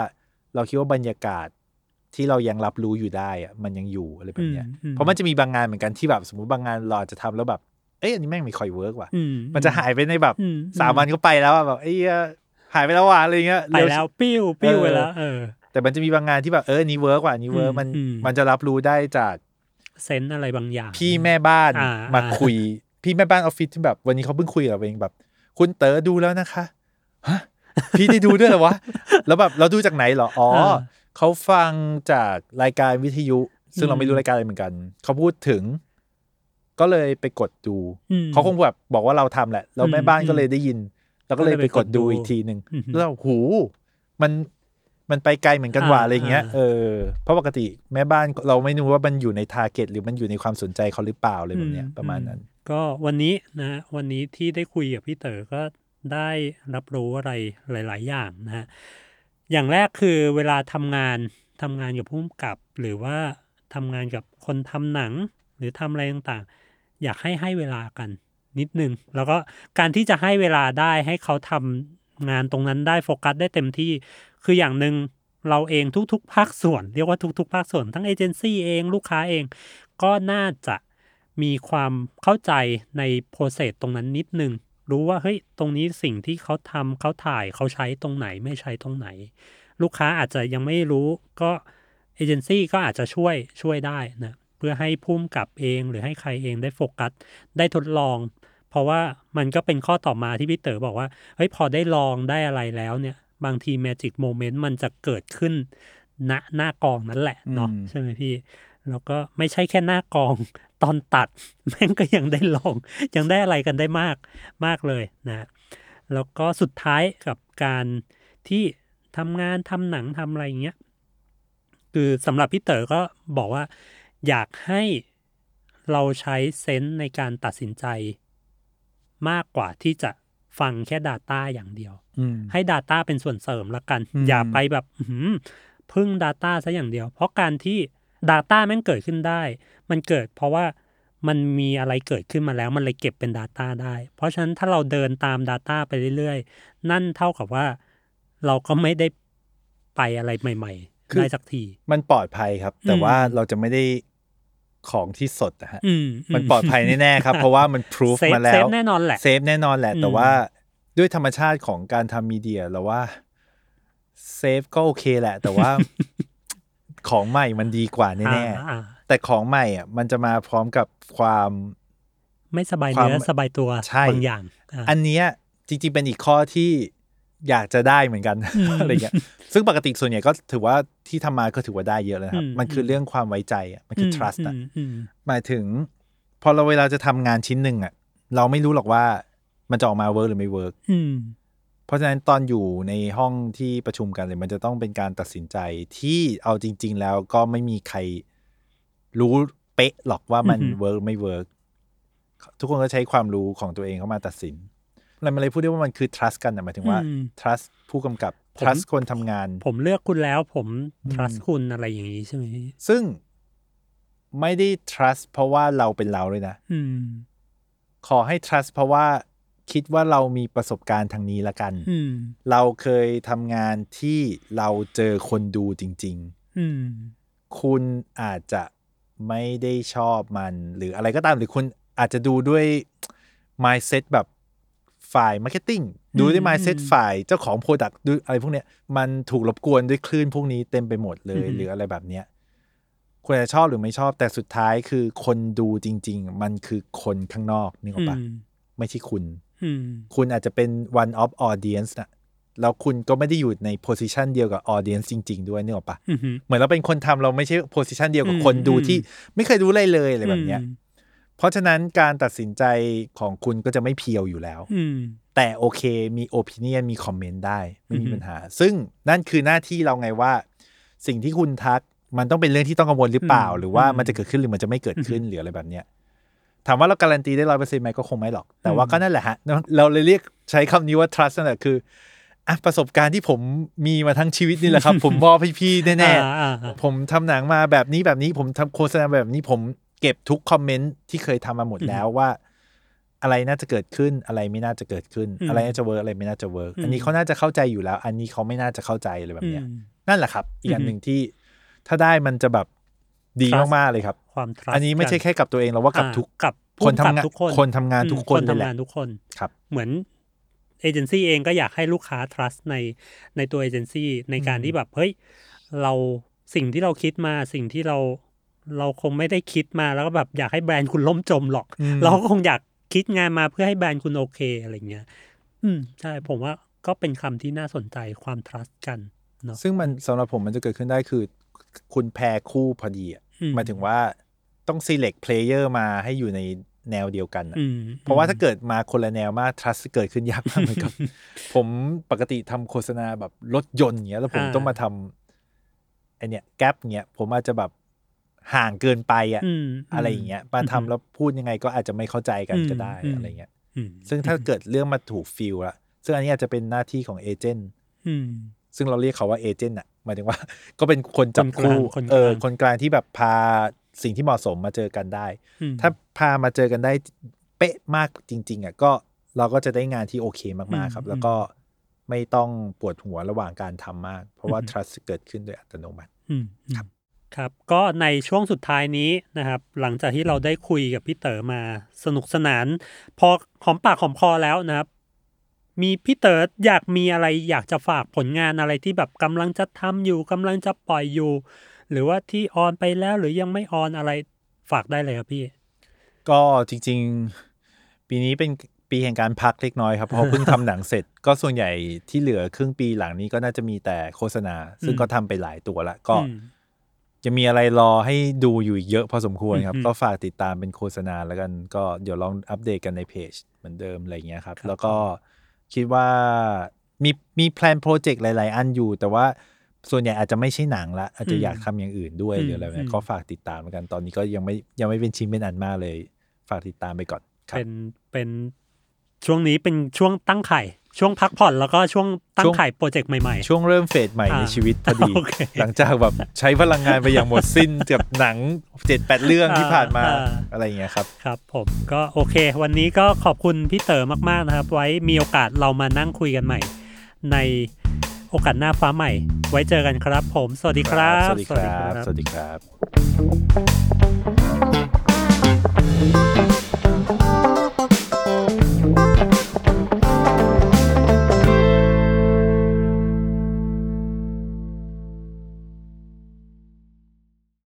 เราคิดว่าบรรยากาศที่เรายังรับรู้อยู่ได้อะมันยังอยู่อะไรแบบเนี้ยอืมเพราะมันจะมีบางงานเหมือนกันที่แบบสมมติบางงานเราอาจจะทำแล้วแบบ เอ้ยอันนี้แม่งไม่ค่อย work ว่ะอืมมันจะหายไปในแบบอืมสามวันก็ไปแล้วอะแบบไอ้เหี้ยหายไปแล้วว่ะอะไรเงี้ยไปเร็แล้วปิ้วปิ้วเออไปแล้วเออ แต่มันจะมีบางงานที่แบบเอออันนี้ work ว่ะอันนี้ work อืมมันอืมมันจะรับรู้ได้จาก sense อะไรบางอย่าง พี่แม่บ้านอ่ามาอ่าคุย พี่แม่บ้านออฟฟิศที่แบบ วันนี้เขาเพิ่งคุยกับเราเองแบบ คุณเต๋อดูแล้วนะคะฮะพี่ได้ดูด้วยเหรอวะ แล้วแบบเราดูจากไหนเหรอ อ๋ออเขาฟังจากรายการวิทยุ ซึ่งเราไม่รู้รายการอะไรเหมือนกัน เขาพูดถึง ก็เลยไปกดดูอืมเขาคงแบบบอกว่าเราทำแหละ แล้วแม่บ้านอืมก็เลยได้ยิน แล้วก็เลยก็เลยไปไปกกดดดูดูอีกทีหนึ่งอือหือแล้วหูมันมันไปไกลเหมือนกันว่าอ่าอะไรเงี้ยอ่าเออ เพราะปกติแม่บ้านเราไม่รู้ว่ามันอยู่ในทาร์เก็ตหรือมันอยู่ในความสนใจเขาหรือเปล่าอะไรแบบเนี้ยอืประมาณนั้น ก็วันนี้นะวันนี้ที่ได้คุยกับพี่เต๋อก็ได้รับรู้อะไรหลาย ๆ อย่างนะฮะอย่างแรกคือเวลาทำงานทำงานกับผู้กำกับ หรือว่าทำงานกับคนทำหนัง หรือทำอะไรต่างๆ อยากให้ให้เวลากันนิดนึง แล้วก็การที่จะให้เวลาได้ให้เขาทำงานตรงนั้นได้โฟกัสได้เต็มที่ คืออย่างหนึ่งเราเองทุกๆ ภาคส่วน เรียกว่าทุกๆ ภาคส่วนทั้งเอเจนซี่เองลูกค้าเอง ก็น่าจะ มีความเข้าใจในโปรเซสตรงนั้นนิดนึง รู้ว่าเฮ้ยตรงนี้สิ่งที่เขาทำเขาถ่ายเขาใช้ตรงไหนไม่ใช้ตรงไหน ลูกค้าอาจจะยังไม่รู้ก็เอเจนซี่ก็อาจจะช่วยช่วยได้นะเพื่อให้พุ่มกับเองหรือให้ใครเองได้โฟกัส ได้ทดลอง เพราะว่ามันก็เป็นข้อต่อมาที่พี่เต๋อบอกว่าเฮ้ยพอได้ลองได้อะไรแล้วเนี่ยบางที magic moment มันจะเกิดขึ้นณหน้ากองนั่นแหละเนาะอืมใช่ไหมพี่แล้วก็ไม่ใช่แค่หน้ากอง ตอนตัดแม่งก็ยังได้ลองยังได้อะไรกันได้มากมากเลยนะแล้วก็สุดท้ายกับการที่ทำงานทำหนังทำอะไรอย่างเงี้ยคือสำหรับพี่เต๋อก็บอกว่าอยากให้เราใช้เซนส์ในการตัดสินใจมากกว่าที่จะฟังแค่ Data อย่างเดียวอืมให้ Data เป็นส่วนเสริมละกันอืมอย่าไปแบบอื้อหือพึ่ง Data ซะอย่างเดียว เพราะการที่ Data แม่งเกิดขึ้นได้ มันเกิดเพราะว่ามันมีอะไรเกิดขึ้นมาแล้วมันเลยเก็บเป็น Data ได้ เพราะฉะนั้นถ้าเราเดินตาม Data ไปเรื่อยๆ นั่นเท่ากับว่าเราก็ไม่ได้ไปอะไรใหม่คือๆได้สักที มันปลอดภัยครับ แต่อืมว่าเราจะไม่ได้ของที่สดนะฮะอืมมันปลอดภัยแน่ๆครับ เพราะว่ามันพิสูจเซฟมาแล้เซวฟแน่นอนแหละเซฟแน่นอนแหละอืมแต่ว่าด้วยธรรมชาติของการทำมีเดียเราว่าเซฟก็โอเคแหละ แต่ว่าของใหม่มันดีกว่าแน่อ่าอ่าๆ แต่ของใหม่อะมันจะมาพร้อมกับความไม่สบายความเนื้อสบายตัวใช่บางอย่างอ่าอันเนี้ยจริงๆเป็นอีกข้อที่อยากจะได้เหมือนกันอะไรเงี้ยซึ่งปกติส่วนใหญ่ก็ถือว่าที่ทำมาก็ถือว่าได้เยอะแล้วนะครับอืมมันคือเรื่องความไว้ใจอะมันคือ trust อะมอืมหมายถึง พอเราเวลาจะทำงานชิ้นหนึ่งอะ เราไม่รู้หรอกว่ามันจะออกมา work หรือไม่ work อืมเพราะฉะนั้นตอนอยู่ในห้องที่ประชุมกันเลย มันจะต้องเป็นการตัดสินใจที่เอาจริง ๆ แล้วก็ไม่มีใคร รู้เป๊ะหรอกว่ามันอือฮึ work ไม่ work ทุกคนก็ใช้ความรู้ของตัวเองเข้ามาตัดสินอะไรมันเลยพูดได้ว่ามันคือ trust กันนะหมายถึงว่าอืม trust ผู้กำกับผม trust คนทำงาน ผมเลือกคุณแล้วผมอืม trust คุณอะไรอย่างนี้ใช่ไหมพี่ซึ่งไม่ได้ trust เพราะว่าเราเป็นเราเลยนะอืมขอให้ trust เพราะว่าคิดว่าเรามีประสบการณ์ทางนี้ละกันอืมเราเคยทำงานที่เราเจอคนดูจริงอืมๆคุณอาจจะ ไม่ได้ชอบมัน หรืออะไรก็ตามหรือคุณอาจจะดูด้วย mindset แบบฝ่าย marketing ดูด้วย mindset ฝ่ายเจ้าของ product ดูอะไรพวกเนี้ยมันถูกรบกวนด้วยคลื่นพวกนี้เต็มไปหมดเลยอือฮึหรืออะไรแบบเนี้ยคุณอาจจะชอบหรือไม่ชอบแต่สุดท้ายคือคนดูจริง ๆ มันคือคนข้างนอกนึกออกปะอืมไม่ใช่คุณอืมคุณอาจจะเป็น one of audience นะ แล้วคุณก็ไม่ได้อยู่ใน position เดียวกับ audience จริง ๆ ด้วยนึกออกปะอืมเหมือนเราเป็นคนทำเราไม่ใช่ position เดียวกับอืมคนดูอืมที่ไม่เคยรู้อะไรเลยอะไรแบบเนี้ยเพราะฉะนั้นการตัดสินใจของคุณก็จะไม่เพียวอยู่แล้วอืมแต่โอเคมี opinion มี comment ได้ ไม่มีอือฮึปัญหา ซึ่งนั่นคือหน้าที่เราไงว่า สิ่งที่คุณทักมันต้องเป็นเรื่องที่ต้องกังวลหรือเปล่า หรือว่ามันจะเกิดขึ้นหรือมันจะไม่เกิดขึ้นหรืออะไรแบบเนี้ยถามว่าเราการันตีได้ร้อยเปอร์เซ็นต์ไหมก็คงไม่หรอก แต่ว่าก็นั่นแหละฮะ เราเลยเรียกใช้คำนี้ว่า trust นั่นแหละคือ อะประสบการณ์ที่ผมมีมาทั้งชีวิตนี่แหละครับ ผมมอบให้พี่แน่อ่าอ่าอ่าๆผมทำหนังมาแบบนี้แบบนี้ ผมทำโฆษณาแบบนี้ผมเก็บทุกคอมเมนต์ที่เคยทำมาหมดแล้วว่า อะไรน่าจะเกิดขึ้นอะไรไม่น่าจะเกิดขึ้นอืมอะไรน่าจะ work อะไรไม่น่าจะ work อืมอันนี้เขาน่าจะเข้าใจอยู่แล้ว อันนี้เขาไม่น่าจะเข้าใจอะไรแบบเนี้ยอืมนั่นแหละครับ อีกอันอืมหนึ่งที่ถ้าได้มันจะแบบดี trust มากๆเลยครับ ความ trust อันนี้ไม่ใช่กัแค่กับตัวเองเราว่ากับอ่าทุกกับคนทำงานผู้กำงากันบทุกคนคนทำงานทุกคนอืมเลยแหละทำงานทุกคนครับ เหมือน เอเจนซี่เองก็อยากให้ลูกค้า trust ในในตัวเอเจนซี่ในการอืมที่แบบเฮ้ยเราสิ่งที่เราคิดมาสิ่งที่เราเราคงไม่ได้คิดมาแล้วก็แบบอยากให้แบรนด์คุณล่มจมหรอกอืมเราก็คงอยากคิดงานมาเพื่อให้แบรนด์คุณโอเคอะไรเงี้ย อืมใช่ผมว่าก็เป็นคำที่น่าสนใจความ trust กันเนาะซึ่งมันสำหรับผมมันจะเกิดขึ้นได้คือ คุณแพรคู่พอดีอะอืมหมายถึงว่าต้อง select player มาให้อยู่ใน แนวเดียวกันอะอืมเพราะว่าถ้าเกิดมาคนละแนวมาก trust เกิดขึ้นยากมากเหมือนกับ ผมปกติทำโฆษณาแบบรถยนต์อย่างเงี้ย แล้วผมอ่าต้องมาทำไอเนี้ยแกลบเงี้ย ผมอาจจะแบบห่างเกินไปอะอืมอะไรอย่างเงี้ยมาทำแล้วพูดยังไงก็อาจจะไม่เข้าใจกันก็ได้อืมอะไรเงี้ยอืมซึ่งถ้าเกิดเรื่องมาถูกฟิลละซึ่งอันนี้อาจจะเป็นหน้าที่ของเอเจนต์อืมซึ่งเราเรียกเขาว่าเอเจนต์อะหมายถึงว่า ก็เป็นคนจับคนกลางคู่คนกลางเออคนกลางที่แบบพาสิ่งที่เหมาะสมมาเจอกันได้อืมถ้า พามาเจอกันได้เป๊ะมากจริง ๆอะก็เราก็จะได้งานที่โอเคมากๆครับอืมแล้วก็ไม่ต้องปวดหัวระหว่างการทำมาก เพราะว่าอืม trust เกิดขึ้นโดยอัตโนมัติอืมครับครับ ก็ในช่วงสุดท้ายนี้นะครับ หลังจากที่เราได้คุยกับพี่เต๋อมาสนุกสนาน พอหอมปากหอมคอแล้วนะครับ มีพี่เต๋ออยากมีอะไรอยากจะฝากผลงานอะไรที่แบบกำลังจะทำอยู่กำลังจะปล่อยอยู่ หรือว่าที่ออนไปแล้วหรือยังไม่ออนอะไรฝากได้เลยครับพี่ ก็จริง ๆ ปีนี้เป็นปีแห่งการพักเล็กน้อยครับเพราะเพิ่งทำหนังเสร็จ ก็ส่วนใหญ่ที่เหลือครึ่งปีหลังนี้ก็น่าจะมีแต่โฆษณา ซึ่งอืมก็ทำไปหลายตัวละก็อืมจะมีอะไรรอให้ดูอยู่อีกเยอะพอสมควรครับอืมก็ฝากติดตามเป็นโฆษณาแล้วกัน ก็เดี๋ยวลองอัปเดตกันในเพจเหมือนเดิมอะไรเงี้ยครับครับ แล้วก็คิดว่ามีมีแพลนโปรเจกต์หลาย ๆ อันอยู่ แต่ว่าส่วนใหญ่อาจจะไม่ใช่หนังละอาจจะอืมอยากทำอย่างอื่นด้วยอืมหรืออะไรแบบอืนี้มก็ฝากติดตามแล้วกันตอนนี้ก็ยังไม่ยังไม่เป็นชิ้นเป็นอันมากเลย ฝากติดตามไปก่อนครับเป็นเป็นช่วงนี้เป็นช่วงตั้งไข่ ช่วงพักผ่อนแล้วก็ช่วงตั้งช่วงไข่โปรเจกต์ใหม่ช่วงเริ่มเฟสใหม่อ่าในชีวิตพอดีโอเคหลังจากแบบใช้พลังงานไปอย่างหมดสิ้นกับหนังเจ็ดแปดเรื่องที่ผ่านมาอ่าอะไรอย่างเงี้ยครับๆครับ ผมก็โอเค วันนี้ก็ขอบคุณพี่เต๋อมากๆนะครับ ไว้มีโอกาสเรามานั่งคุยกันใหม่ ในโอกาสหน้าฟ้าใหม่ ไว้เจอกันครับ ผม สวัสดีครับ สวัสดีครับ สวัสดีครับ